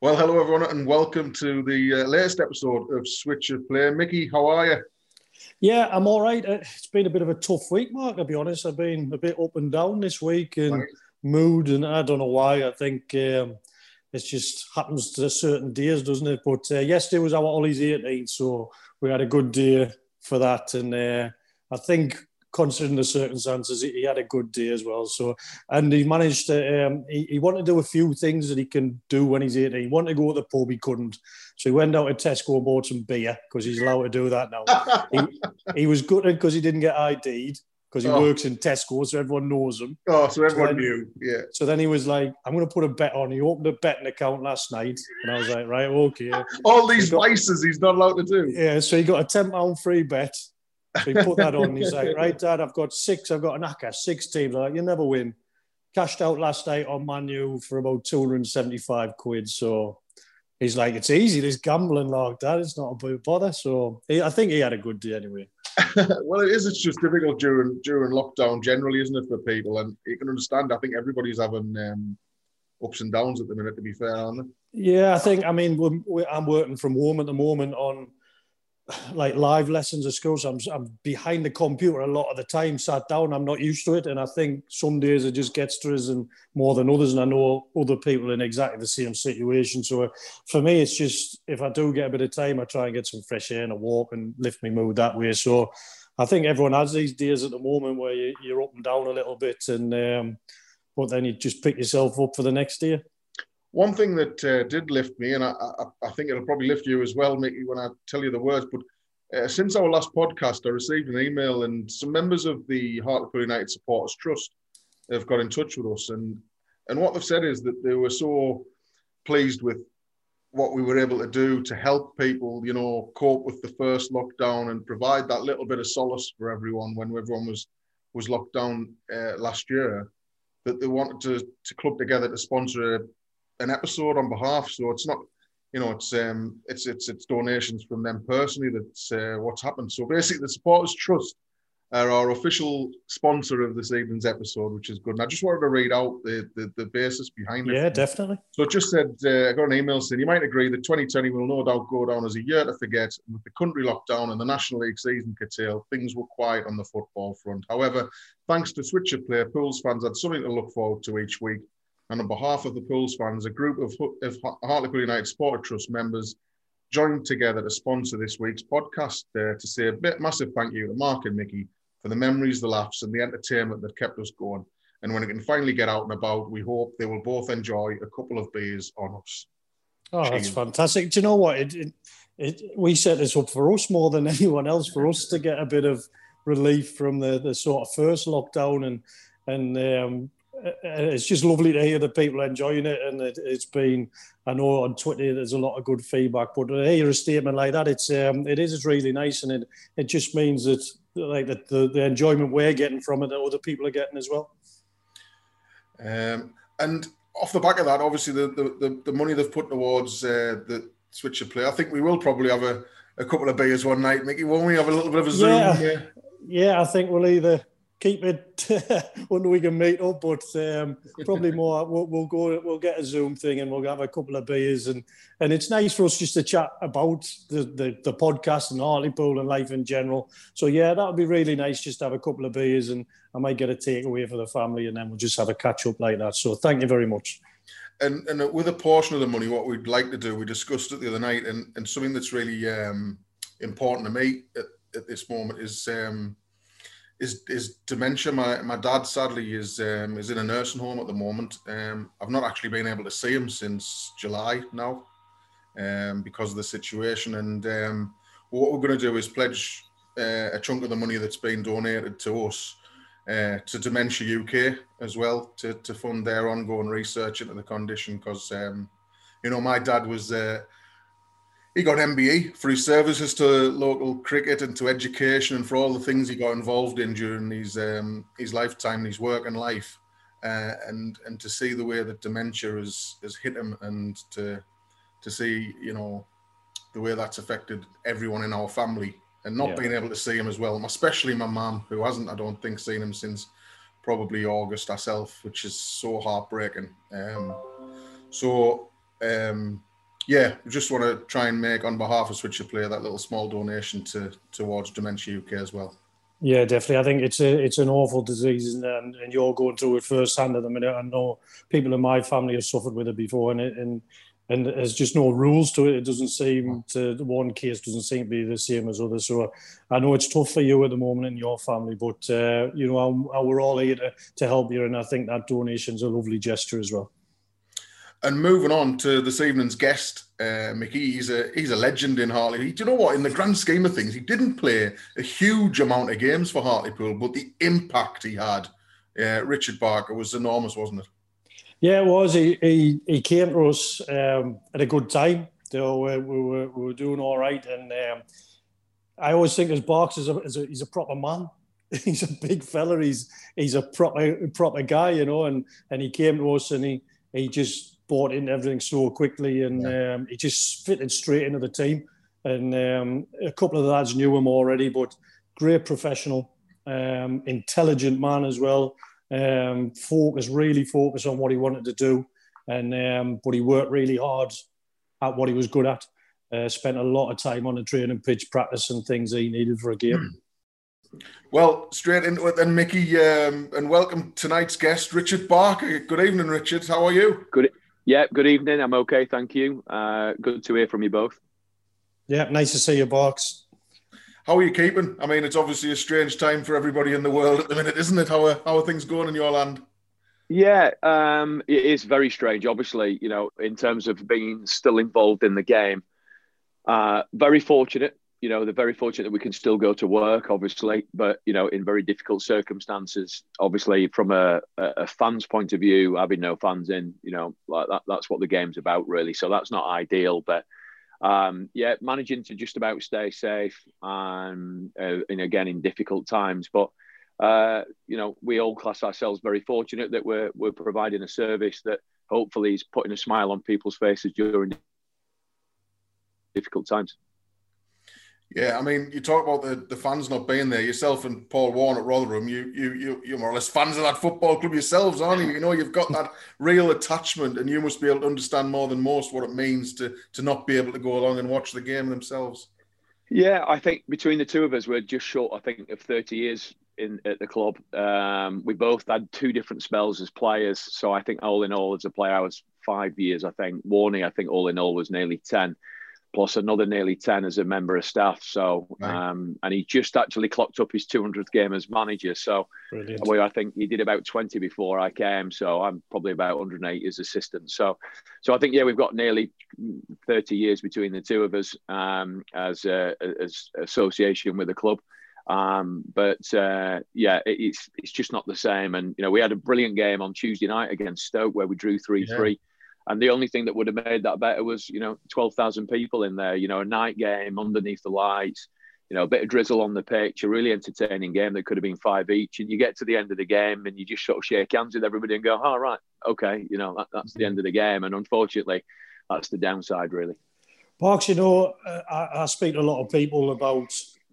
Well, hello everyone, and welcome to the uh, latest episode of Switch of Play. Mickey, how are you? Yeah, I'm all right. Uh, It's been a bit of a tough week, Mark. I'll be honest. I've been a bit up and down this week and Right. mood, and I don't know why. I think um, it just happens to certain days, doesn't it? But uh, yesterday was our Ollie's 18th, so we had a good day for that, and uh, I think. Considering the circumstances, he he had a good day as well. So, and he managed to. Um, he, he wanted to do a few things that he can do when he's 18. He wanted to go to the pub, he couldn't. So he went out to Tesco and bought some beer because he's allowed to do that now. he was gutted because he didn't get ID'd because he Oh. works in Tesco, so everyone knows him. oh, so everyone Then- knew. Yeah. So then he was like, I'm going to put a bet on. He opened a betting account last night. And I was like, right, okay. All these He got- vices he's not allowed to do. Yeah, so he got a £10 free bet. So he put that on. He's like, right, Dad, I've got six. I've got an ACCA, six teams. I'm like, you never win. Cashed out last night on Manu for about 275 quid. So he's like, it's easy, this gambling like that. It's not a big bother. So he, I think he had a good day anyway. well, it is. It's just difficult during during lockdown generally, isn't it, for people? And you can understand. I think everybody's having um, ups and downs at the minute. To be fair, aren't they? Yeah, I think. I mean, we're, we I'm working from home at the moment on like live lessons at school. So I'm, I'm behind the computer a lot of the time, sat down. I'm not used to it, and I think some days it just gets to us and more than others. And I know other people in exactly the same situation. So uh, for me, it's just if I do get a bit of time, I try and get some fresh air and a walk and lift my mood that way. So I think everyone has these days at the moment where you, you're up and down a little bit, and um, but then you just pick yourself up for the next day. One thing that uh, did lift me, and I, I, I think it'll probably lift you as well, Mickey, when I tell you the words. But uh, since our last podcast, I received an email, and some members of the Hartlepool United Supporters Trust have got in touch with us, and and what they've said is that they were so pleased with what we were able to do to help people, you know, cope with the first lockdown and provide that little bit of solace for everyone when everyone was was locked down uh, last year. That they wanted to to club together to sponsor a, an episode on behalf. So it's not, you know, it's um, it's it's it's donations from them personally. That's uh, what's happened. So basically, the Supporters Trust are our official sponsor of this evening's episode, which is good. And I just wanted to read out the the, the basis behind it. Yeah, definitely. So it just said, uh, I got an email saying, you might agree that 2020 will no doubt go down as a year to forget. With the country lockdown and the National League season curtailed, things were quiet on the football front. However, thanks to Switcher Play, Pools fans had something to look forward to each week. And on behalf of the Pools fans, a group of, of Hartlepool United Supporter Trust members joined together to sponsor this week's podcast uh, to say a bit massive thank you to Mark and Mickey for the memories, the laughs, and the entertainment that kept us going. And when it can finally get out and about, we hope they will both enjoy a couple of beers on us. Oh, that's fantastic. Do you know what? It, it, it, we set this up for us more than anyone else, for us to get a bit of relief from the, the sort of first lockdown. And, and um, it's just lovely to hear the people enjoying it. And it, it's been, I know on Twitter there's a lot of good feedback, but to hear a statement like that, it's um, it is really nice. And it, it just means that like that the, the enjoyment we're getting from it, that other people are getting as well. Um, and off the back of that, obviously, the, the, the, money they've put towards uh, the Switcher Play, I think we will probably have a, a couple of beers one night, Mickey, won't we? Have a little bit of a Zoom. Yeah. Yeah. Yeah, I think we'll either keep it when we can meet up, but um, probably more. We'll, we'll go. We'll get a Zoom thing, and we'll have a couple of beers, and and it's nice for us just to chat about the the, the podcast and Hartlepool and life in general. So yeah, that would be really nice just to have a couple of beers, and I might get a takeaway for the family, and then we'll just have a catch up like that. So thank you very much. And, and with a portion of the money, what we'd like to do, we discussed it the other night, and, and something that's really um, important to me at, at this moment is um, is is dementia. My my dad sadly is um, is in a nursing home at the moment. Um, I've not actually been able to see him since July now, um, because of the situation. And um, what we're going to do is pledge uh, a chunk of the money that's been donated to us uh, to Dementia UK as well to, to fund their ongoing research into the condition because um, you know my dad was uh, he got MBE for his services to local cricket and to education and for all the things he got involved in during his um, his lifetime, his work and life, uh, and and to see the way that dementia has has hit him and to to see you know the way that's affected everyone in our family and not Yeah. being able to see him as well, especially my mum who hasn't I don't think seen him since probably August herself, which is so heartbreaking. Um, so um, Yeah, we just want to try and make on behalf of Switcher Player, that little small donation to towards Dementia UK as well. Yeah, definitely. I think it's a it's an awful disease, and, and you're going through it firsthand at the minute. I know people in my family have suffered with it before, and it, and and there's just no rules to it. It doesn't seem to one case doesn't seem to be the same as others. So I know it's tough for you at the moment in your family, but uh, you know I, I, we're all here to, to help you, and I think that donation's a lovely gesture as well. And moving on to this evening's guest, uh, Mickey, he's a he's a legend in Hartley. Do you know what? In the grand scheme of things, he didn't play a huge amount of games for Hartlepool, but the impact he had, uh, Richard Barker, was enormous, wasn't it? Yeah, it was. He he, he came to us um, at a good time. So we, we, were, we were doing all right, and um, I always think as Barks is a, is a he's a proper man. he's a big fella. He's he's a proper proper guy, you know. And and he came to us, and he he just bought into everything so quickly, and yeah. um, he just fitted straight into the team. And um, a couple of the lads knew him already, but great professional, um, intelligent man as well. Um, focus, really focused on what he wanted to do, and um, but he worked really hard at what he was good at. Uh, spent a lot of time on the training pitch, practice and things he needed for a game. Well, straight into it then, Mickey, um, and welcome tonight's guest, Richard Barker. Good evening, Richard. How are you? Good. Yeah, good evening. I'm okay, thank you. Uh, good to hear from you both. Yeah, nice to see you, Barks. How are you keeping? I mean, it's obviously a strange time for everybody in the world at the minute, isn't it? How are, how are things going in your land? Yeah, um, it is very strange. Obviously, you know, in terms of being still involved in the game, uh, very fortunate. You know, they're very fortunate that we can still go to work, obviously, but you know, in very difficult circumstances. Obviously, from a, a fan's point of view, having no fans in, you know, like that, that's what the game's about, really. So that's not ideal, but um, yeah, managing to just about stay safe and, uh, and again in difficult times. But uh, you know, we all class ourselves very fortunate that we're we're providing a service that hopefully is putting a smile on people's faces during difficult times. Yeah, I mean, you talk about the, the fans not being there. Yourself and Paul Warne at Rotherham, you you you you're more or less fans of that football club yourselves, aren't you? You know, you've got that real attachment, and you must be able to understand more than most what it means to to not be able to go along and watch the game themselves. Yeah, I think between the two of us, we're just short. I think of thirty years in at the club. Um, we both had two different spells as players, so I think all in all, as a player, I was five years. I think Warney, I think all in all was nearly ten plus another nearly 10 as a member of staff. So, right. um, and he just actually clocked up his 200th game as manager. So, well, I think he did about 20 before I came. So, I'm probably about 108 as assistant. So, so I think, yeah, we've got nearly 30 years between the two of us um, as, uh, as association with the club. Um, but uh, yeah, it, it's it's just not the same. And you know, we had a brilliant game on Tuesday night against Stoke where we drew three yeah. three. And the only thing that would have made that better was, you know, 12,000 people in there, you know, a night game underneath the lights, you know, a bit of drizzle on the pitch, a really entertaining game that could have been five each. And you get to the end of the game and you just sort of shake hands with everybody and go, oh, right, okay, you know, that, that's the end of the game. And unfortunately, that's the downside, really. Barks, you know, uh, I, I speak to a lot of people about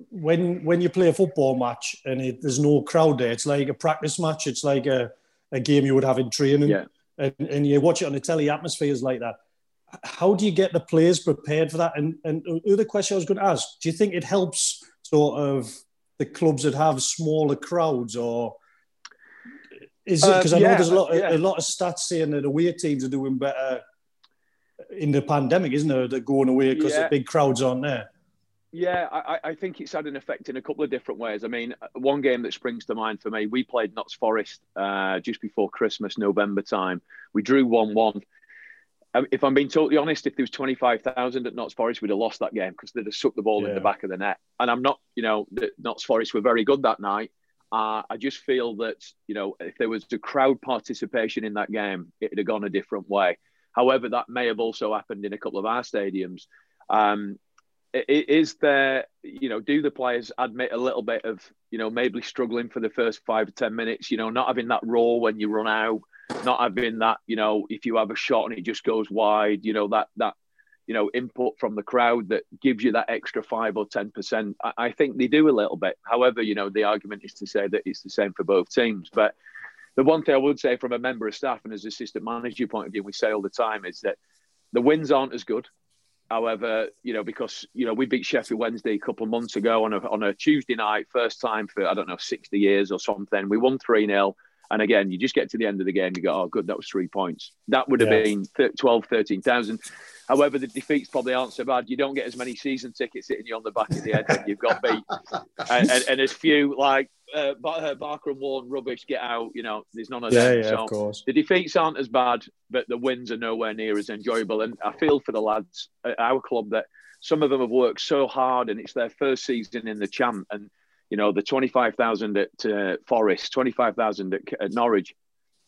when when you play a football match and it, there's no crowd there, it's like a practice match. It's like a, a game you would have in training. Yeah and, and you watch it on the telly, atmospheres like that. How do you get the players prepared for that? And and the other question I was going to ask: Do you think it helps sort of the clubs that have smaller crowds, or is it because uh, I know there's a lot yeah. a lot of stats saying that away teams are doing better in the pandemic, isn't there? They're going away because yeah. the big crowds aren't there. Yeah, I, I, think it's had an effect in a couple of different ways. I mean, one game that springs to mind for me, we played Notts Forest uh, just before Christmas, November time. We drew 1 1. Um, if I'm being totally honest, if there was 25,000 at Notts Forest, we'd have lost that game because they'd have sucked the ball yeah. in the back of the net. And I'm not, you know, the Notts Forest were very good that night. Uh, I just feel that, you know, if there was a crowd participation in that game, it'd have gone a different way. However, that may have also happened in a couple of our stadiums. Um, is there, you know, do the players admit a little bit of, you know, maybe struggling for the first five or 10 minutes, you know, not having that roar when you run out, not having that, you know, if you have a shot and it just goes wide, you know, that, that, you know, input from the crowd that gives you that extra five or 10%. I, I think they do a little bit. However, you know, the argument is to say that it's the same for both teams. But the one thing I would say from a member of staff and as assistant manager point of view, we say all the time is that the wins aren't as good However, you know, because you know we beat Sheffield Wednesday a couple of months ago on a on a Tuesday night, first time for I don't know sixty years or something. We won three 0 and again, you just get to the end of the game, you go, oh, good, that was three points. That would have yeah. been 12, 13,000. However, the defeats probably aren't so bad. You don't get as many season tickets hitting you on the back of the head when you've got beat. and, and, and, as few like uh, uh, Barker and Warne rubbish get out, you know, there's none of yeah, them. Yeah, so of course. The defeats aren't as bad, but the wins are nowhere near as enjoyable. And I feel for the lads at our club that some of them have worked so hard and it's their first season in the champ. And you know, the 25,000 at uh, Forest, 25,000 at, at, Norwich,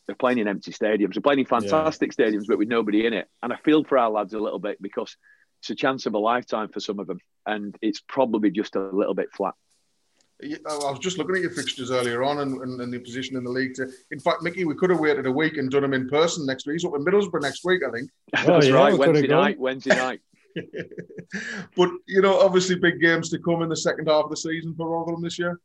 they're playing in empty stadiums. They're playing in fantastic yeah. stadiums, but with nobody in it. And I feel for our lads a little bit because it's a chance of a lifetime for some of them. And it's probably just a little bit flat. I was just looking at your fixtures earlier on and, and, and the position in the league. To, in fact, Mickey, we could have waited a week and done them in person next week. He's up in Middlesbrough next week, I think. Oh, That's yeah, right, Wednesday night. Wednesday night. but you know, obviously, big games to come in the second half of the season for Rotherham this year.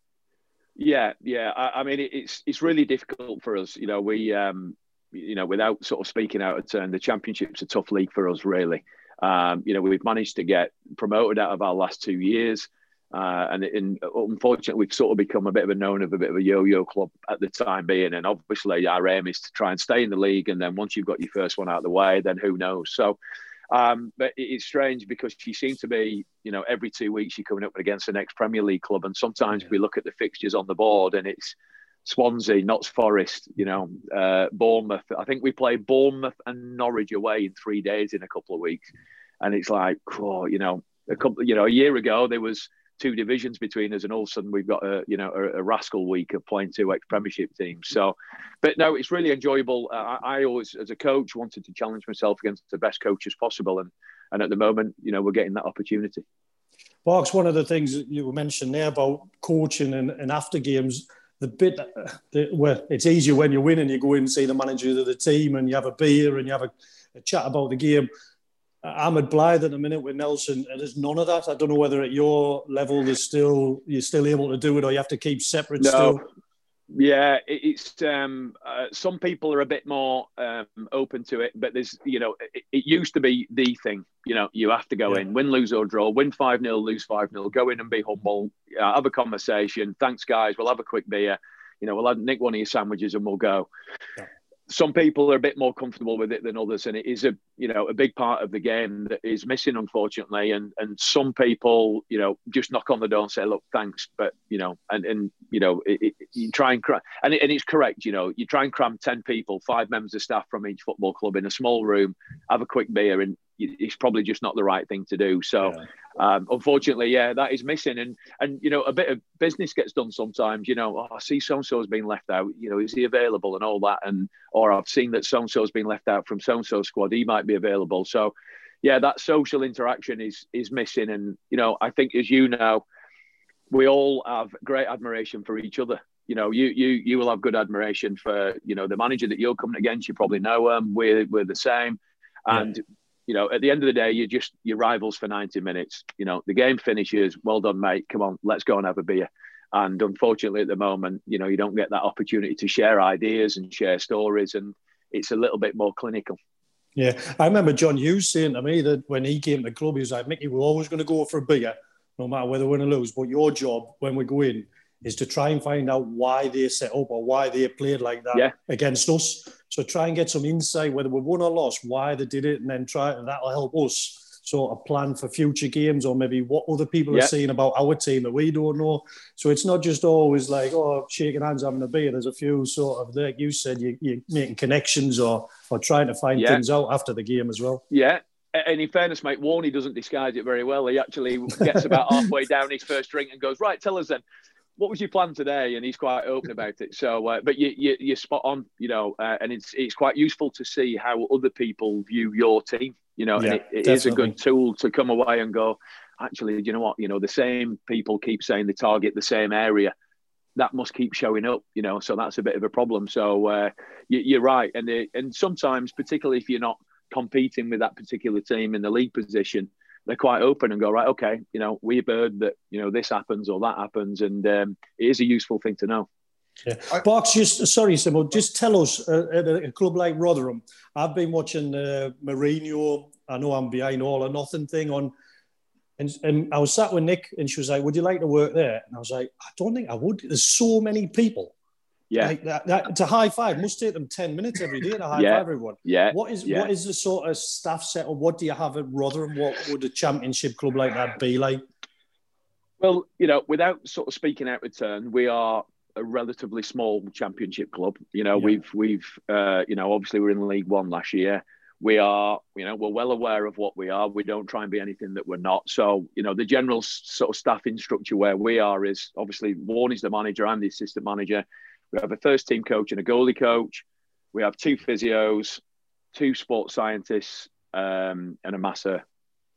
Yeah, yeah. I, I mean, it, it's it's really difficult for us. You know, we, um, you know, without sort of speaking out of turn, the championship's a tough league for us, really. Um, you know, we've managed to get promoted out of our last two years. Uh, and, in, unfortunately, we've sort of become a bit of a known of a bit of a yo-yo club at the time being. And obviously, our aim is to try and stay in the league. And then once you've got your first one out of the way, then who knows? So um, but it's strange because she seems to be, you know, every two weeks she's coming up against the next Premier League club, and sometimes we look at the fixtures on the board and it's Swansea, Notts Forest, you know, uh, Bournemouth. I think we play Bournemouth and Norwich away in three days in a couple of weeks, and it's like, oh, you know, a couple, you know, a year ago there was two divisions between us, and all of a sudden we've got a you know a, a rascal week of playing two ex Premiership teams. So, but no, it's really enjoyable. Uh, I, I, always, as a coach, wanted to challenge myself against the best coaches possible, and and at the moment, you know, we're getting that opportunity. Mark's one of the things you mentioned there about coaching and, and after games. The bit the, where it's easier when you win and you go in and see the manager of the team and you have a beer and you have a, a chat about the game Ahmed Blythe at the minute with Nelson, and there's none of that. I don't know whether at your level there's still you're still able to do it, or you have to keep separate no. still. Yeah, it's um, uh, some people are a bit more um, open to it, but there's you know it, it, used to be the thing. You know, you have to go yeah. in, win, lose or draw, win five 0 lose five 0 go in and be humble, uh, have a conversation. Thanks, guys. We'll have a quick beer. You know, we'll have, nick one of your sandwiches and we'll go. Yeah some people are a bit more comfortable with it than others, and it is a you know a big part of the game that is missing, unfortunately. And and some people, you know, just knock on the door and say, "Look, thanks," but you know, and and you know, it, it, you try and cram, and, it, and it's correct. You know, you try and cram ten people, five members of staff from each football club in a small room, have a quick beer, and it's probably just not the right thing to do. So, yeah. um, unfortunately, yeah, that is missing. And and you know, a bit of business gets done sometimes. You know, oh, I see so and so's been left out. You know, is he available and all that? And or I've seen that so and so's been left out from so and so squad. He might be available. So, yeah, that social interaction is is missing. And you know, I think as you know, we all have great admiration for each other you know, you you you will have good admiration for you know the manager that you're coming against. You probably know him. We're we're the same, and yeah you know, at the end of the day, you're just your rivals for 90 minutes. You know, the game finishes. Well done, mate. Come on, let's go and have a beer. And unfortunately, at the moment, you know, you don't get that opportunity to share ideas and share stories, and it's a little bit more clinical. Yeah, I remember John Hughes saying to me that when he came to the club, he was like, "Mickey, we're always going to go for a beer, no matter whether we win or lose. But your job when we go in is to try and find out why they set up or why they played like that yeah. against us. So try and get some insight whether we won or lost, why they did it, and then try and that'll help us sort of plan for future games or maybe what other people yeah. are saying about our team that we don't know. So it's not just always like, oh, shaking hands, having a beer. There's a few sort of, like you said, you, are making connections or, or trying to find yeah. things out after the game as well. Yeah. And in fairness, mate, Warney doesn't disguise it very well. He actually gets about halfway down his first drink and goes, right, tell us then what was your plan today? And he's quite open about it. So, uh, but you, you, you're spot on, you know, uh, and it's it's quite useful to see how other people view your team, you know, yeah, and it, it is a good tool to come away and go, actually, you know what, you know, the same people keep saying they target the same area. That must keep showing up, you know, so that's a bit of a problem. So uh, you, are right, and and sometimes, particularly if you're not competing with that particular team in the league position, they're quite open and go right okay you know we've heard that you know this happens or that happens and um, it is a useful thing to know Yeah. Barks, just sorry, Simo, just tell us uh, at a club like Rotherham. I've been watching uh, Mourinho. I know I'm behind all or nothing thing on, and, and I was sat with Nick, and she was like, "Would you like to work there?" And I was like, "I don't think I would." There's so many people. Yeah, like that, that to high five must take them ten minutes every day to high yeah. five everyone. Yeah. What is yeah. what is the sort of staff set or What do you have at Rotherham? What would a championship club like that be like? Well, you know, without sort of speaking out of turn, we are a relatively small championship club. You know, yeah. we've we've uh, you know obviously we're in League One last year. We are, you know, we're well aware of what we are. We don't try and be anything that we're not. So, you know, the general sort of staffing structure where we are is obviously Warne is the manager. I'm the assistant manager. We have a first team coach and a goalie coach. We have two physios, two sports scientists, um, and a masseur.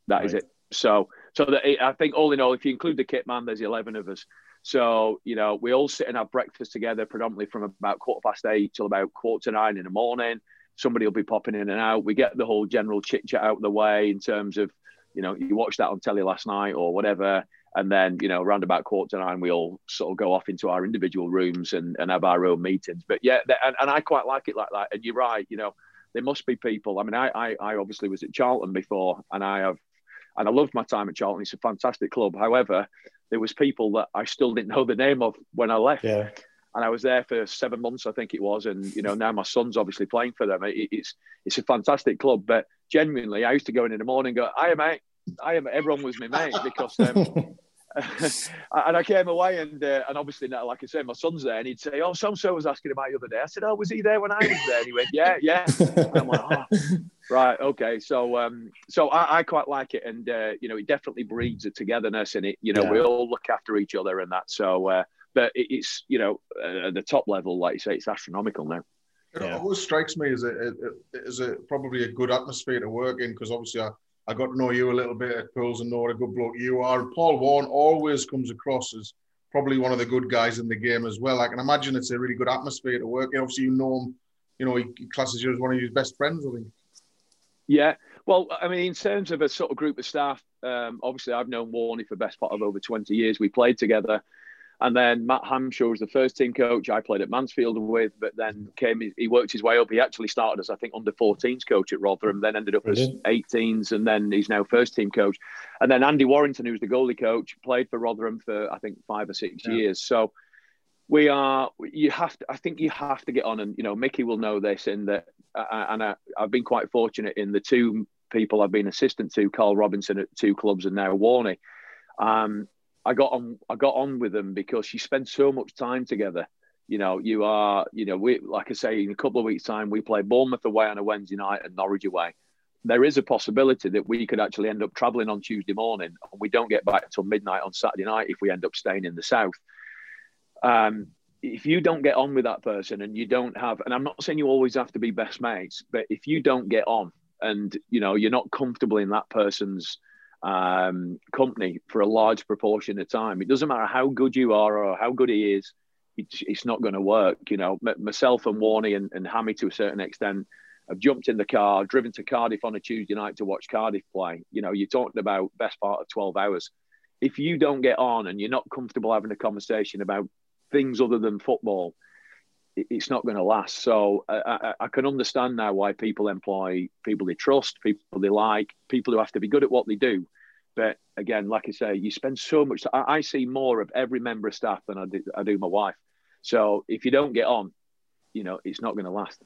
That right. is it. So, so that I think all in all, if you include the kit man, there's 11 of us. So, you know, we all sit and have breakfast together predominantly from about quarter past eight till about quarter to nine in the morning. Somebody will be popping in and out. We get the whole general chit chat out of the way in terms of, you know, you watched that on telly last night or whatever. And then, you know, around about quarter to nine, we all sort of go off into our individual rooms and, and have our own meetings. But yeah, and, and I quite like it like that. And you're right, you know, there must be people. I mean, I, I, I obviously was at Charlton before and I have, and I loved my time at Charlton. It's a fantastic club. However, there was people that I still didn't know the name of when I left. Yeah. And I was there for seven months, I think it was, and you know now my son's obviously playing for them. It, it's it's a fantastic club, but genuinely, I used to go in in the morning, and go, "I am mate, I am." Everyone was my mate because um, and I came away and uh, and obviously now, like I say, my son's there, and he'd say, "Oh, so and so was asking about the other day." I said, "Oh, was he there when I was there?" And he went, "Yeah, yeah." And I'm like, oh, "Right, okay." So um, so I, I quite like it, and uh, you know, it definitely breeds a togetherness, and it, you know, yeah. we all look after each other and that. So, uh, but it, it's you know, uh, at the top level, like you say, it's astronomical now. It yeah. always strikes me as a, as a probably a good atmosphere to work in because obviously I I got to know you a little bit at Pools and know what a good bloke you are. Paul Warne always comes across as probably one of the good guys in the game as well. I can imagine it's a really good atmosphere to work in. Obviously, you know him, you know, he classes you as one of his best friends, I think. Yeah. Well, I mean, in terms of a sort of group of staff, um, obviously I've known Warney for the best part of over 20 years. We played together. And then Matt Hamshaw was the first team coach I played at Mansfield with, but then came he worked his way up. He actually started as I think under 14s coach at Rotherham, then ended up Brilliant. as 18s, and then he's now first team coach. And then Andy Warrington, who's the goalie coach, played for Rotherham for I think five or six yeah. years. So we are you have to I think you have to get on and you know Mickey will know this in that and I, have been quite fortunate in the two people I've been assistant to, Carl Robinson at two clubs and now Warney. Um, I got on I got on with them because you spend so much time together. You know, you are, you know, we like I say, in a couple of weeks' time, we play Bournemouth away on a Wednesday night and Norwich away. There is a possibility that we could actually end up travelling on Tuesday morning and we don't get back until midnight on Saturday night if we end up staying in the south. Um, if you don't get on with that person and you don't have, and I'm not saying you always have to be best mates, but if you don't get on and you know you're not comfortable in that person's um, company for a large proportion of time. It doesn't matter how good you are or how good he is, it's, it's not going to work. You know, myself and Warney and, and Hammy to a certain extent have jumped in the car, driven to Cardiff on a Tuesday night to watch Cardiff play. You know, you're talking about best part of 12 hours. If you don't get on and you're not comfortable having a conversation about things other than football, it's not going to last. So I, I, I, can understand now why people employ people they trust, people they like, people who have to be good at what they do. But again, like I say, you spend so much. I, I see more of every member of staff than I do, I do my wife. So if you don't get on, you know, it's not going to last.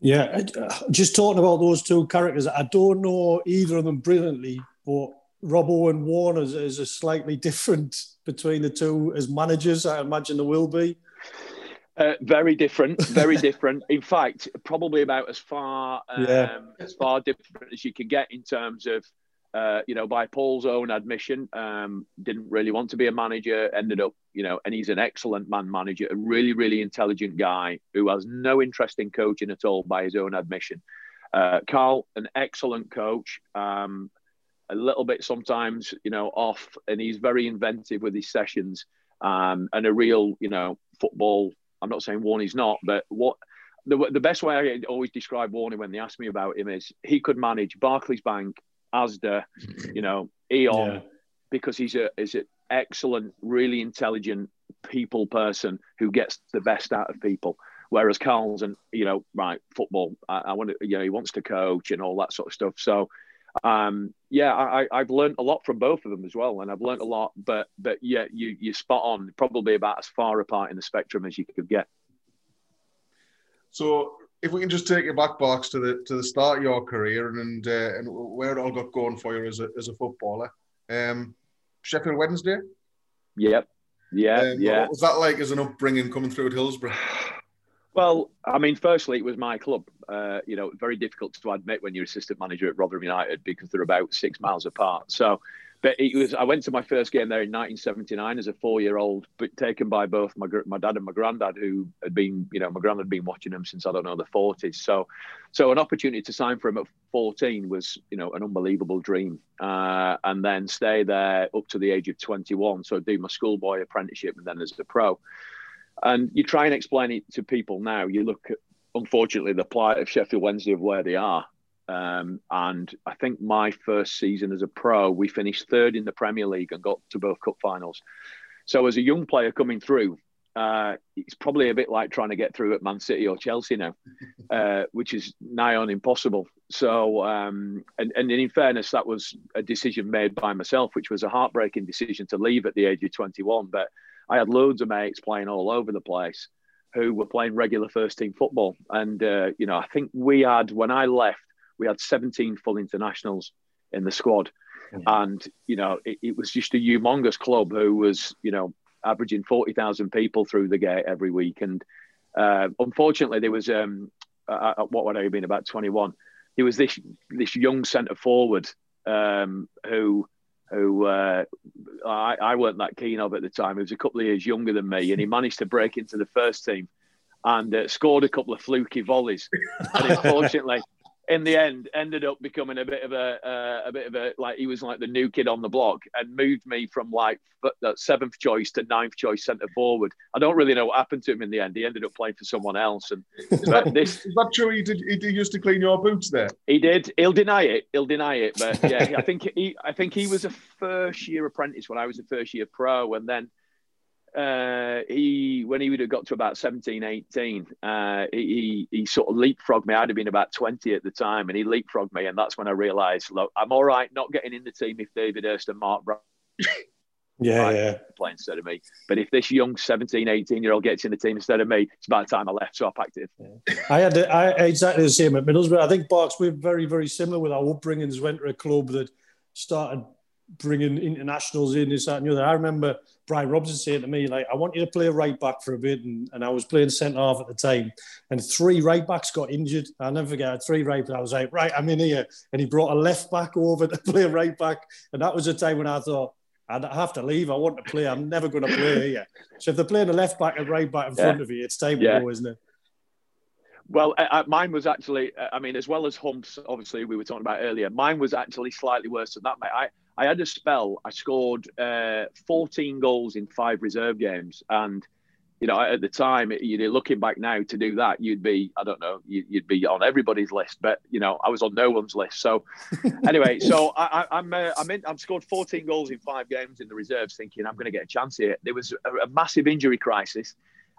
Yeah, uh, just talking about those two characters, I don't know either of them brilliantly, but Robbo and Warner is a slightly different between the two as managers. I imagine there will be. Uh, very different, very different. In fact, probably about as far um, yeah. as far different as you can get in terms of, uh, you know, by Paul's own admission, um, didn't really want to be a manager. Ended up, you know, and he's an excellent man manager, a really, really intelligent guy who has no interest in coaching at all, by his own admission. Uh, Carl, an excellent coach. Um, a little bit sometimes, you know, off, and he's very inventive with his sessions. Um, and a real, you know, football I'm not saying Warney's not, but what the, the best way I always describe Warney when they ask me about him is he could manage Barclays Bank, Asda, you know, Eon, yeah. because he's a is an excellent, really intelligent people person who gets the best out of people. Whereas Carl's and you know, right, football. I, I want to, you know, he wants to coach and all that sort of stuff. So, um, yeah, I, I've learned a lot from both of them as well, and I've learned a lot. But but yeah, you you spot on. Probably about as far apart in the spectrum as you could get. So if we can just take you back, Barks to the to the start of your career and uh, and where it all got going for you as a as a footballer. Um, Sheffield Wednesday. Yep. Yeah. Um, yeah. What was that like as an upbringing coming through at Hillsborough? Well, I mean, firstly, it was my club. Uh, you know, very difficult to admit when you're assistant manager at Rotherham United because they're about six miles apart. So, but it was. I went to my first game there in 1979 as a four-year-old, but taken by both my my dad and my granddad, who had been, you know, my granddad had been watching them since I don't know the 40s. So, so an opportunity to sign for him at 14 was, you know, an unbelievable dream. Uh, and then stay there up to the age of 21. So do my schoolboy apprenticeship and then as a pro. And you try and explain it to people now. You look at, unfortunately, the plight of Sheffield Wednesday of where they are. Um, and I think my first season as a pro, we finished third in the Premier League and got to both cup finals. So as a young player coming through, uh, it's probably a bit like trying to get through at Man City or Chelsea now, uh, which is nigh on impossible. So, um, and, and in fairness, that was a decision made by myself, which was a heartbreaking decision to leave at the age of 21. But I had loads of mates playing all over the place who were playing regular first team football. And, uh, you know, I think we had, when I left, we had 17 full internationals in the squad. Mm-hmm. And, you know, it, it, was just a humongous club who was, you know, averaging 40,000 people through the gate every week. And uh, unfortunately, there was, um, uh, what would I have been, about 21. There was this, this young centre forward um, who, who uh, I, I weren't that keen of at the time. He was a couple of years younger than me, and he managed to break into the first team and uh, scored a couple of fluky volleys. And unfortunately, in the end ended up becoming a bit of a uh, a bit of a like he was like the new kid on the block and moved me from like that seventh choice to ninth choice centre forward. I don't really know what happened to him in the end. He ended up playing for someone else. And is that, this is that true? He did he used to clean your boots there. He did. He'll deny it. He'll deny it. But yeah, I think he I think he was a first year apprentice when I was a first year pro, and then uh, he when he would have got to about 17, 18, uh, he, he sort of leapfrogged me. I'd have been about 20 at the time, and he leapfrogged me. And that's when I realised, look, I'm all right not getting in the team if David Hirst and Mark Bright yeah, yeah. play instead of me. But if this young 17, 18 year old gets in the team instead of me, it's about time I left. So I packed it. Yeah. I had the, I, exactly the same at Middlesbrough. I think, Barks, we're very, very similar with our upbringings. Went to a club that started bringing internationals in, this, that, and the other. I remember Brian Robson saying to me, like, I want you to play right back for a bit. And, and I was playing centre half at the time. And three right backs got injured. I'll never forget three right backs. I was like, right, I'm in here. And he brought a left back over to play right back. And that was the time when I thought, I have to leave. I want to play. I'm never going to play here. So if they're playing a left back and right back in yeah. front of you, it's time yeah. to go, isn't it? Well, uh, mine was actually, uh, I mean, as well as humps, obviously, we were talking about earlier, mine was actually slightly worse than that, mate. I, I had a spell. I scored uh, 14 goals in five reserve games, and you know, at the time, you know, looking back now to do that, you'd be, I don't know, you'd be on everybody's list, but you know, I was on no one's list. So, anyway, so I, am I'm, uh, I'm in, I've scored 14 goals in five games in the reserves, thinking I'm going to get a chance here. There was a, a massive injury crisis.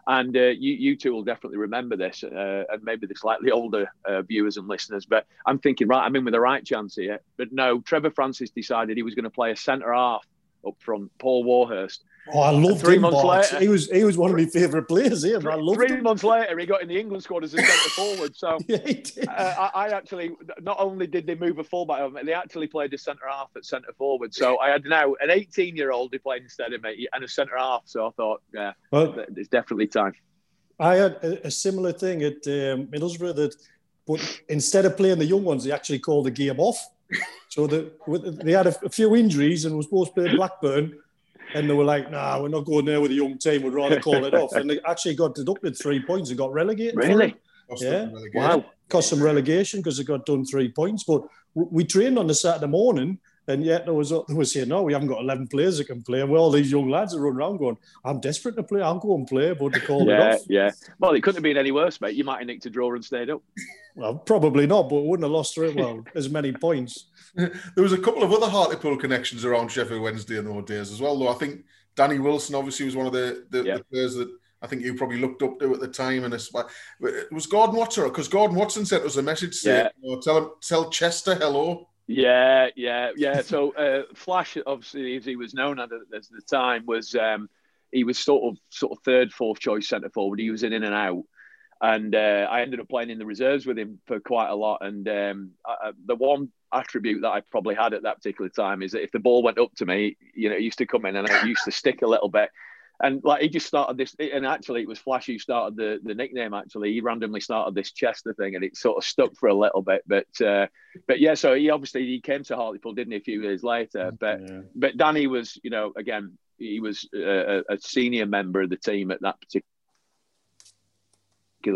And uh, you, you two will definitely remember this, uh, and maybe the slightly older uh, viewers and listeners. But I'm thinking, right, I'm in with the right chance here. But no, Trevor Francis decided he was going to play a centre half up front, Paul Warhurst. Oh, I loved three him. Months later, he was he was one of my favourite players. Here, three, I loved three him. months later, he got in the England squad as a centre forward. So yeah, uh, I, I, actually not only did they move a fullback, of me, they actually played a centre half at centre forward. So I had now an 18 year old who played instead of me and a centre half. So I thought, yeah, well, it's definitely time. I had a, a similar thing at um, Middlesbrough that, but instead of playing the young ones, they actually called the game off. So the, they had a, a few injuries and was supposed to play Blackburn, and they were like, "Nah, we're not going there with a young team. We'd rather call it off." And they actually got deducted three points and got relegated. Really? Yeah. Wow. Cost some relegation because they got done three points. But we trained on the Saturday morning and yet there was they were saying, no, we haven't got 11 players that can play. And well, all these young lads are running around going, I'm desperate to play. I'm going to play, but they call yeah, it off. Yeah, Well, it couldn't have been any worse, mate. You might have nicked a draw and stayed up. Well, probably not, but wouldn't have lost well as many points. there was a couple of other Hartlepool connections around Sheffield Wednesday in those days as well, though. I think Danny Wilson obviously was one of the the, the players that I think you probably looked up to at the time. And it was Gordon Watson because Gordon Watson sent us a message saying, yeah. "Tell him, tell Chester hello." Yeah, yeah, yeah. So uh, Flash, obviously, as he was known at the, at the time, was um, he was sort of sort of third, fourth choice centre forward. He was in, in and out, and uh, I ended up playing in the reserves with him for quite a lot. And um, I, the one attribute that I probably had at that particular time is that if the ball went up to me, you know, it used to come in and it used to stick a little bit and like he just started this and actually it was flash who started the the nickname actually he randomly started this chester thing and it sort of stuck for a little bit but uh, but yeah so he obviously he came to hartlepool didn't he a few years later but yeah. but danny was you know again he was a, a, senior member of the team at that particular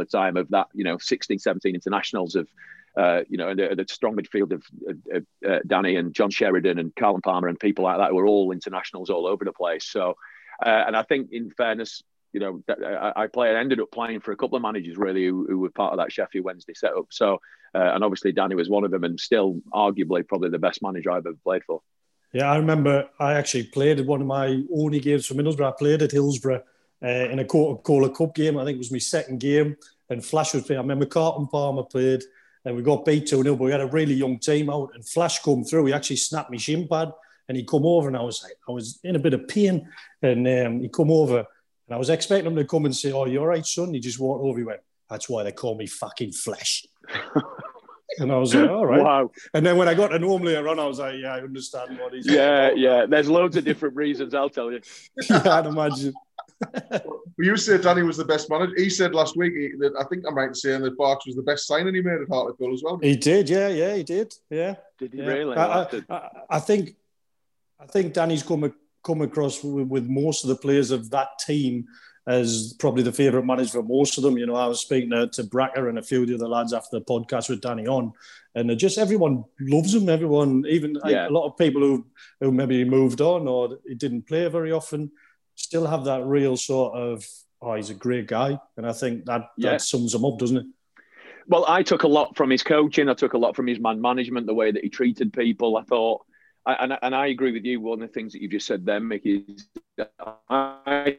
time of that you know 16 17 internationals of uh, you know, the, the, strong midfield of uh, uh, Danny and John Sheridan and Carlton Palmer and people like that were all internationals all over the place. So uh, and I think, in fairness, you know, I, I played, ended up playing for a couple of managers really who, who were part of that Sheffield Wednesday setup. So, uh, and obviously Danny was one of them, and still arguably probably the best manager I've ever played for. Yeah, I remember I actually played at one of my only games for Middlesbrough. I played at Hillsborough uh, in a Coca-Cola Cup game. I think it was my second game, and Flash was playing. I remember Carlton Palmer played, and we got beat 2 0, but we had a really young team out, and Flash come through. He actually snapped my shin pad and he come over and I was like, I was in a bit of pain. And um, he come over and I was expecting him to come and say, Oh, you're right, son. He just walked over. He went, That's why they call me fucking Flash. and I was like, All right. Wow. And then when I got to home later on, I was like, Yeah, I understand what he's Yeah, yeah. There's loads of different reasons, I'll tell you. yeah, I'd imagine. well, you said Danny was the best manager. He said last week that I think I'm right in saying that Barks was the best signing he made at Hartlepool as well. He did, yeah, yeah, he did, yeah. Did he yeah. really? I, I, I, think I think Danny's come come across with, with, most of the players of that team as probably the favourite manager for most of them. You know, I was speaking to, to Bracker and a few of the other lads after the podcast with Danny on, and just everyone loves him. Everyone, even yeah. a lot of people who who maybe moved on or he didn't play very often, still have that real sort of oh, he's a great guy, and I think that yeah. that sums him up, doesn't it? Well, I took a lot from his coaching. I took a lot from his man management, the way that he treated people. I thought I, and, and I agree with you. One of the things that you've just said then, Mickey, is I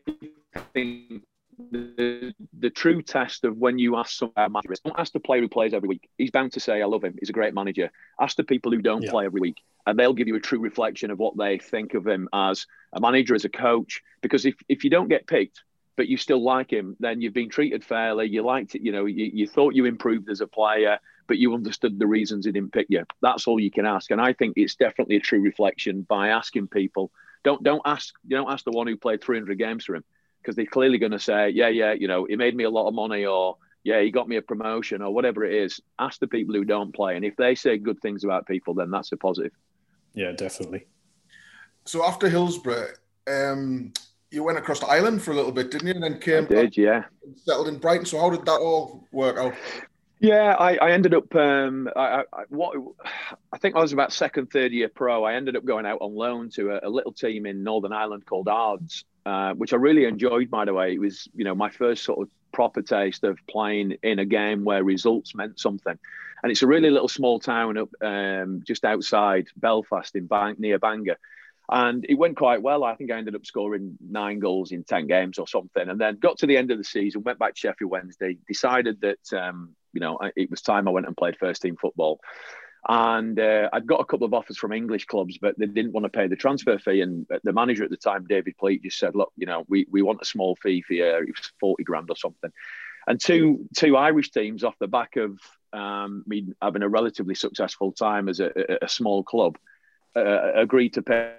think the, the true test of when you ask some manager don't ask the player who plays every week. He's bound to say, I love him. He's a great manager. Ask the people who don't yeah. play every week, and they'll give you a true reflection of what they think of him as a manager, as a coach. Because if, if you don't get picked, but you still like him, then you've been treated fairly. You liked it, you know, you, you thought you improved as a player but you understood the reasons he didn't pick you. That's all you can ask. And I think it's definitely a true reflection by asking people. Don't don't ask you don't ask the one who played 300 games for him because they're clearly going to say, yeah, yeah, you know, he made me a lot of money or yeah, he got me a promotion or whatever it is. Ask the people who don't play, and if they say good things about people, then that's a positive. Yeah, definitely. So after Hillsborough, um, you went across the island for a little bit, didn't you? And then came I did, yeah. Settled in Brighton. So how did that all work out? Yeah, I, I ended up. Um, I, I, what I think I was about second, third year pro. I ended up going out on loan to a, a little team in Northern Ireland called Ards, uh, which I really enjoyed. By the way, it was you know my first sort of proper taste of playing in a game where results meant something. And it's a really little small town up um, just outside Belfast in Bang, near Bangor and it went quite well. I think I ended up scoring nine goals in ten games or something, and then got to the end of the season, went back to Sheffield Wednesday, decided that um, you know it was time I went and played first team football, and uh, I'd got a couple of offers from English clubs, but they didn't want to pay the transfer fee. And the manager at the time, David Pleat, just said, "Look, you know, we we want a small fee for you. It was forty grand or something." And two two Irish teams off the back of um, me having a relatively successful time as a, a small club uh, agreed to pay